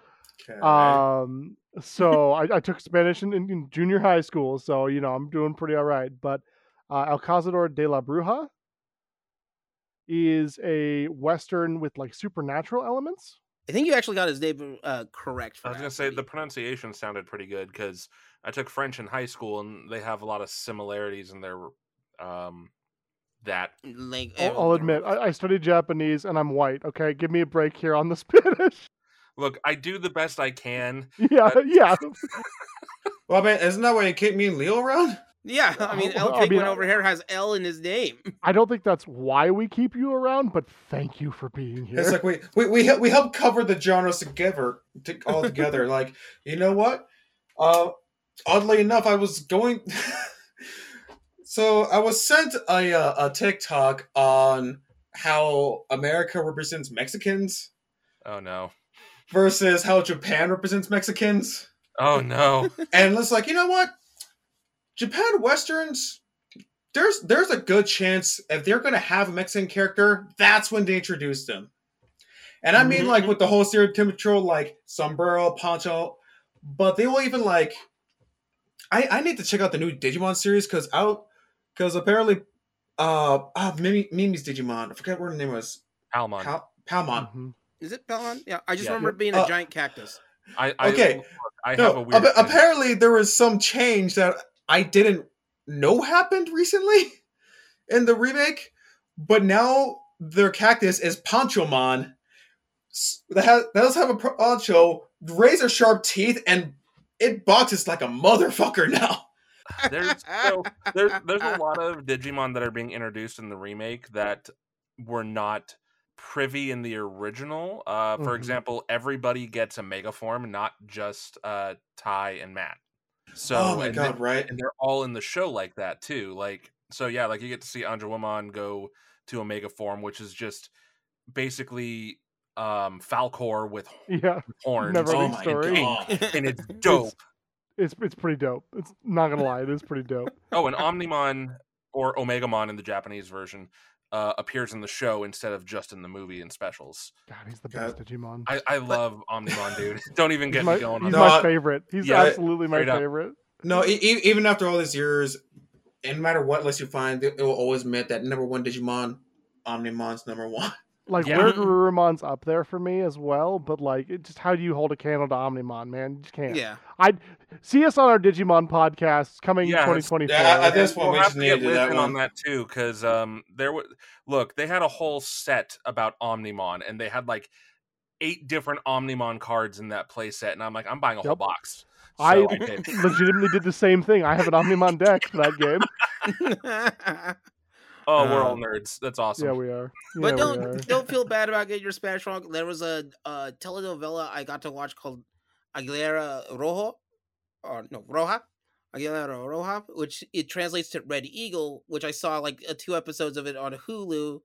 okay. Um, so I, I took Spanish in, in, in junior high school, so you know I'm doing pretty all right. But uh, El Cazador de la Bruja is a western with like supernatural elements. I think you actually got his name uh, correct. For I was gonna say the pronunciation sounded pretty good because I took French in high school and they have a lot of similarities in their um that Like, I'll, uh, I'll admit I, I studied Japanese and I'm white. Okay, give me a break here on the Spanish. look. I do the best I can. yeah, yeah. well, man, isn't that why you keep me and Leo around? Yeah, I mean, Oh, El I mean, over here has L in his name. I don't think that's why we keep you around, but thank you for being here. It's like we we we help, we help cover the genres together to, all together. like you know what? Uh, oddly enough, I was going. So I was sent a uh, a TikTok on how America represents Mexicans Oh no. versus how Japan represents Mexicans, Oh no. and it's like you know what? Japan westerns. There's there's a good chance if they're gonna have a Mexican character, that's when they introduce them. And I mean, like with the whole stereotypical like sombrero, poncho, but they will even like. I I need to check out the new Digimon series because out because apparently, uh, ah, Mimi, Mimi's Digimon. I forget what her name was. Palmon. Pal, Palmon. Mhm. Is it Palmon? Yeah, I just Yeah. remember it being a Uh, giant cactus. I, I Okay. I have a No, weird. appa- apparently there was some change that I didn't know happened recently in the remake, but now their cactus is Panchomon. S- That has that does have a poncho, razor sharp teeth, and it boxes like a motherfucker now. There's so there's there's a lot of Digimon that are being introduced in the remake that were not privy in the original. Uh, for Mhm. example, everybody gets a mega form, not just uh, Tai and Matt. So oh my and god, they- right? and they're all in the show like that too. Like so, yeah, like you get to see Angewomon go to Omega form, which is just basically um Falkor with Yeah, horns, Never Oh my story. god. and it's dope. It's it's pretty dope. It's not gonna lie, it is pretty dope. Oh, and Omnimon or Omegamon in the Japanese version uh, appears in the show instead of just in the movie and specials. God, he's the God. best Digimon. I, I love Omnimon, dude. Don't even he's get my, me going he's that. No, my I- favorite. He's Yeah, absolutely my straight up. favorite. No, e- even after all these years, and no matter what list you find, it it will always admit that number one Digimon, Omnimon's number one. Like Yeah. Where Garurumon's up there for me as well, but like it just how do you hold a candle to Omnimon, man? You just can't. yeah. I see us on our Digimon podcast coming Yes. 2024. Yeah, I- I this one we'll we have just to need to get do that in one. on that too, because um, there was look, they had a whole set about Omnimon, and they had like eight different Omnimon cards in that play set, and I'm like, I'm buying a whole box. So I I did. legitimately did the same thing. I have an Omnimon deck for that game. Oh, we're all Um, nerds. That's awesome. Yeah, we are. But yeah, we are. don't don't feel bad about getting your Spanish wrong. There was a uh, telenovela I got to watch called Aguilera Rojo, or no Roja, Aguilera Roja, which it translates to Red Eagle, which I saw like uh, two episodes of it on Hulu.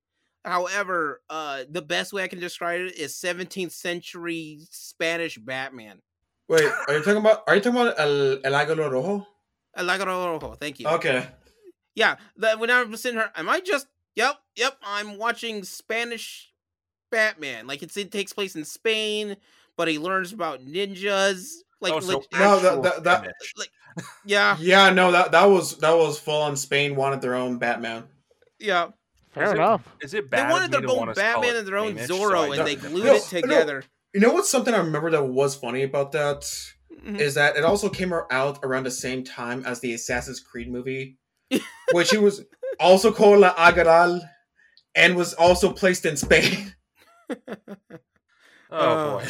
However, uh, the best way I can describe it is 17th century Spanish Batman. Wait, are you talking about? Are you talking about El, El Águila Rojo? El Aguilera Rojo, thank you. Okay. Yeah, that when I'm sitting here, am I just? Yep, yep. I'm watching Spanish Batman. Like it's it takes place in Spain, but he learns about ninjas. Like oh, so leg- No, that- that- that- Spanish. yeah, Yeah, no, that that was that was full on Spain wanted their own Batman. yeah. Fair Is enough. Is it They wanted their own Batman and their own Spanish, Zorro, I and they glued No, it together. You know what's something I remember that was funny about that Mhm. is that it also came out around the same time as the Assassin's Creed movie, which he was also called La Agaral and was also placed in Spain. Oh boy.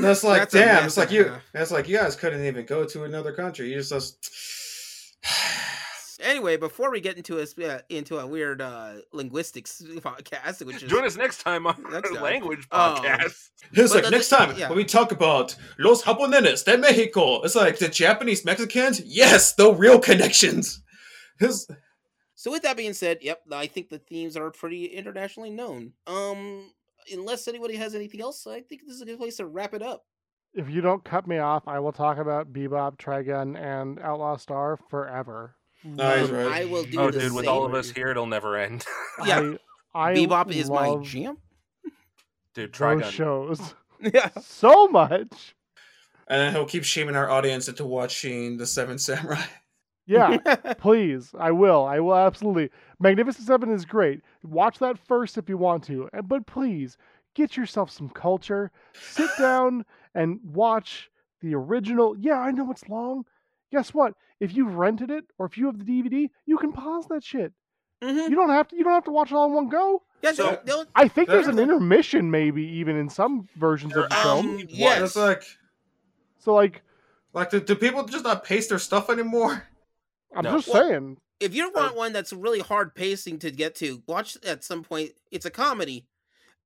That's like, That's damn, it's like you. half. That's like you guys couldn't even go to another country. You just. just Anyway, before we get into a uh, into a weird uh, linguistics podcast, which is Join us next time on Next our time. language Oh. podcast. It's like the next time yeah. when we talk about Los Japoneses de Mexico, it's like the Japanese Mexicans. Yes, the real connections. His, So with that being said, yep, I think the themes are pretty internationally known. Um, unless anybody has anything else, I think this is a good place to wrap it up. If you don't cut me off, I will talk about Bebop, Trigun, and Outlaw Star forever. Nice, Um, right. I will do Oh, the dude, with all of us here, it'll never end. Yeah. I, I Bebop is my jam. dude, try those shows Yeah. so much. and then he'll keep shaming our audience into watching the Seven Samurai. Yeah, please. I will. I will absolutely. Magnificent Seven is great. Watch that first if you want to. But please, get yourself some culture. Sit down and watch the original. Yeah, I know it's long. Guess what? If you've rented it or if you have the DVD, you can pause that shit. Mhm. You don't have to. You don't have to watch it all in one go. Yeah, So- don't, don't, I think there's an intermission, maybe even in some versions of the There film. um, actually yes. It's like, So, like, like, do, do people just not paste their stuff anymore? I'm No. just Well, saying. if you want one that's really hard pacing to get to, watch at some point. It's a comedy,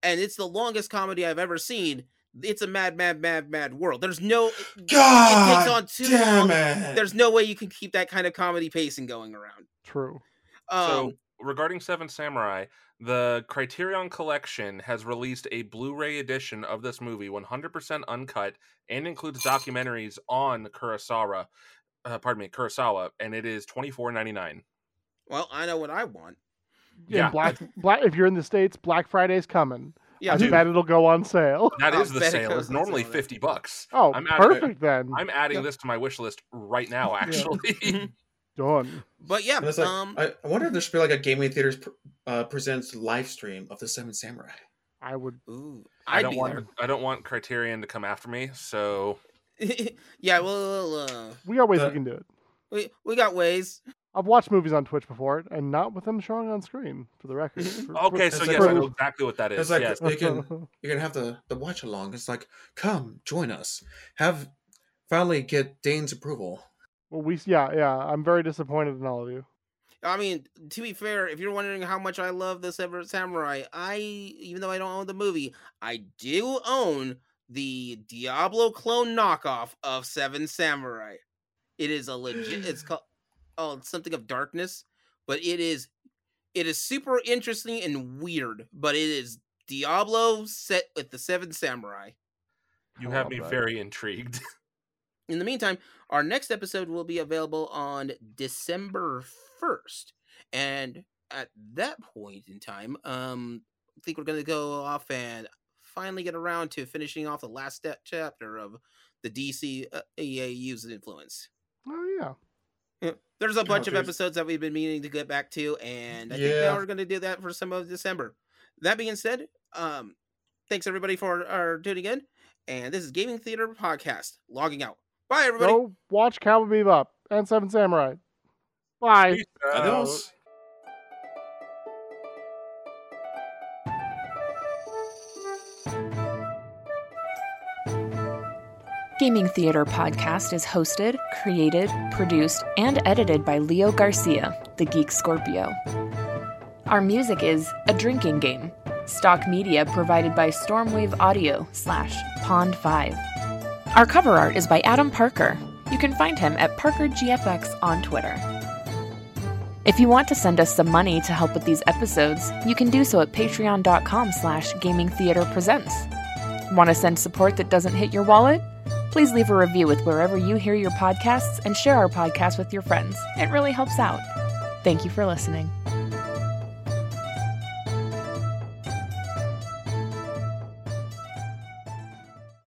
and it's the longest comedy I've ever seen. It's a mad, mad, mad, mad world. There's no. God It takes on too damn long. it! There's no way you can keep that kind of comedy pacing going around. True. Um, so, regarding Seven Samurai, the Criterion Collection has released a Blu-ray edition of this movie, 100% uncut, and includes documentaries on Kurosawa. Uh, pardon me, Kurosawa, and it is twenty four ninety nine. well, I know what I want. Yeah. Yeah. Black, Black. If you're in the states, Black Friday's coming. Yeah, I dude. bet it'll go on sale. That is the sale. goes It's normally sale fifty bucks. Oh, I'm adding- perfect then. I'm adding Yeah. this to my wish list right now. Actually, Done. but yeah, And like, um, I, I wonder if there should be like a gaming theaters pr- uh, presents live stream of the Seven Samurai. I would. ooh, I I'd don't want there. I don't want Criterion to come after me. So yeah, well, uh, We got ways The- we can do it. we we got ways. I've watched movies on Twitch before, and not with them showing on screen. For the record. For- Okay, It's so like yes, I know exactly what that is. It's like yes. they can you're gonna have the the watch along. It's like, come join us. Have finally get Daine's approval. well, we yeah yeah. I'm very disappointed in all of you. I mean, to be fair, if you're wondering how much I love the Seven Samurai, I even though I don't own the movie, I do own the Diablo clone knockoff of Seven Samurai. It is a legit. It's called oh it's something of darkness, but it is it is super interesting and weird. But it is Diablo set with the Seven Samurai. You have me that. very intrigued. In the meantime, our next episode will be available on December 1st. And at that point in time, um, I think we're going to go off and finally get around to finishing off the last step chapter of the DC uh, EAU's influence. Oh yeah. Yeah, There's a bunch of episodes that we've been meaning to get back to, and I think now we're going to do that for some of December. That being said, um, thanks everybody for our tuning in, and this is Gaming Theater Podcast logging out. Bye, everybody. Go watch Cowboy Bebop and Seven Samurai. Bye. Peace out. Adios. Gaming Theater Podcast is hosted, created, produced, and edited by Leo Garcia, the Geek Scorpio. Our music is A Drinking Game, stock media provided by Stormwave Audio slash Pond 5. Our cover art is by Adam Parker. You can find him at ParkerGFX on Twitter. If you want to send us some money to help with these episodes, you can do so at patreon.com slash gamingtheaterpresents. Want to send support that doesn't hit your wallet? Please leave a review with wherever you hear your podcasts and share our podcast with your friends. It really helps out. Thank you for listening.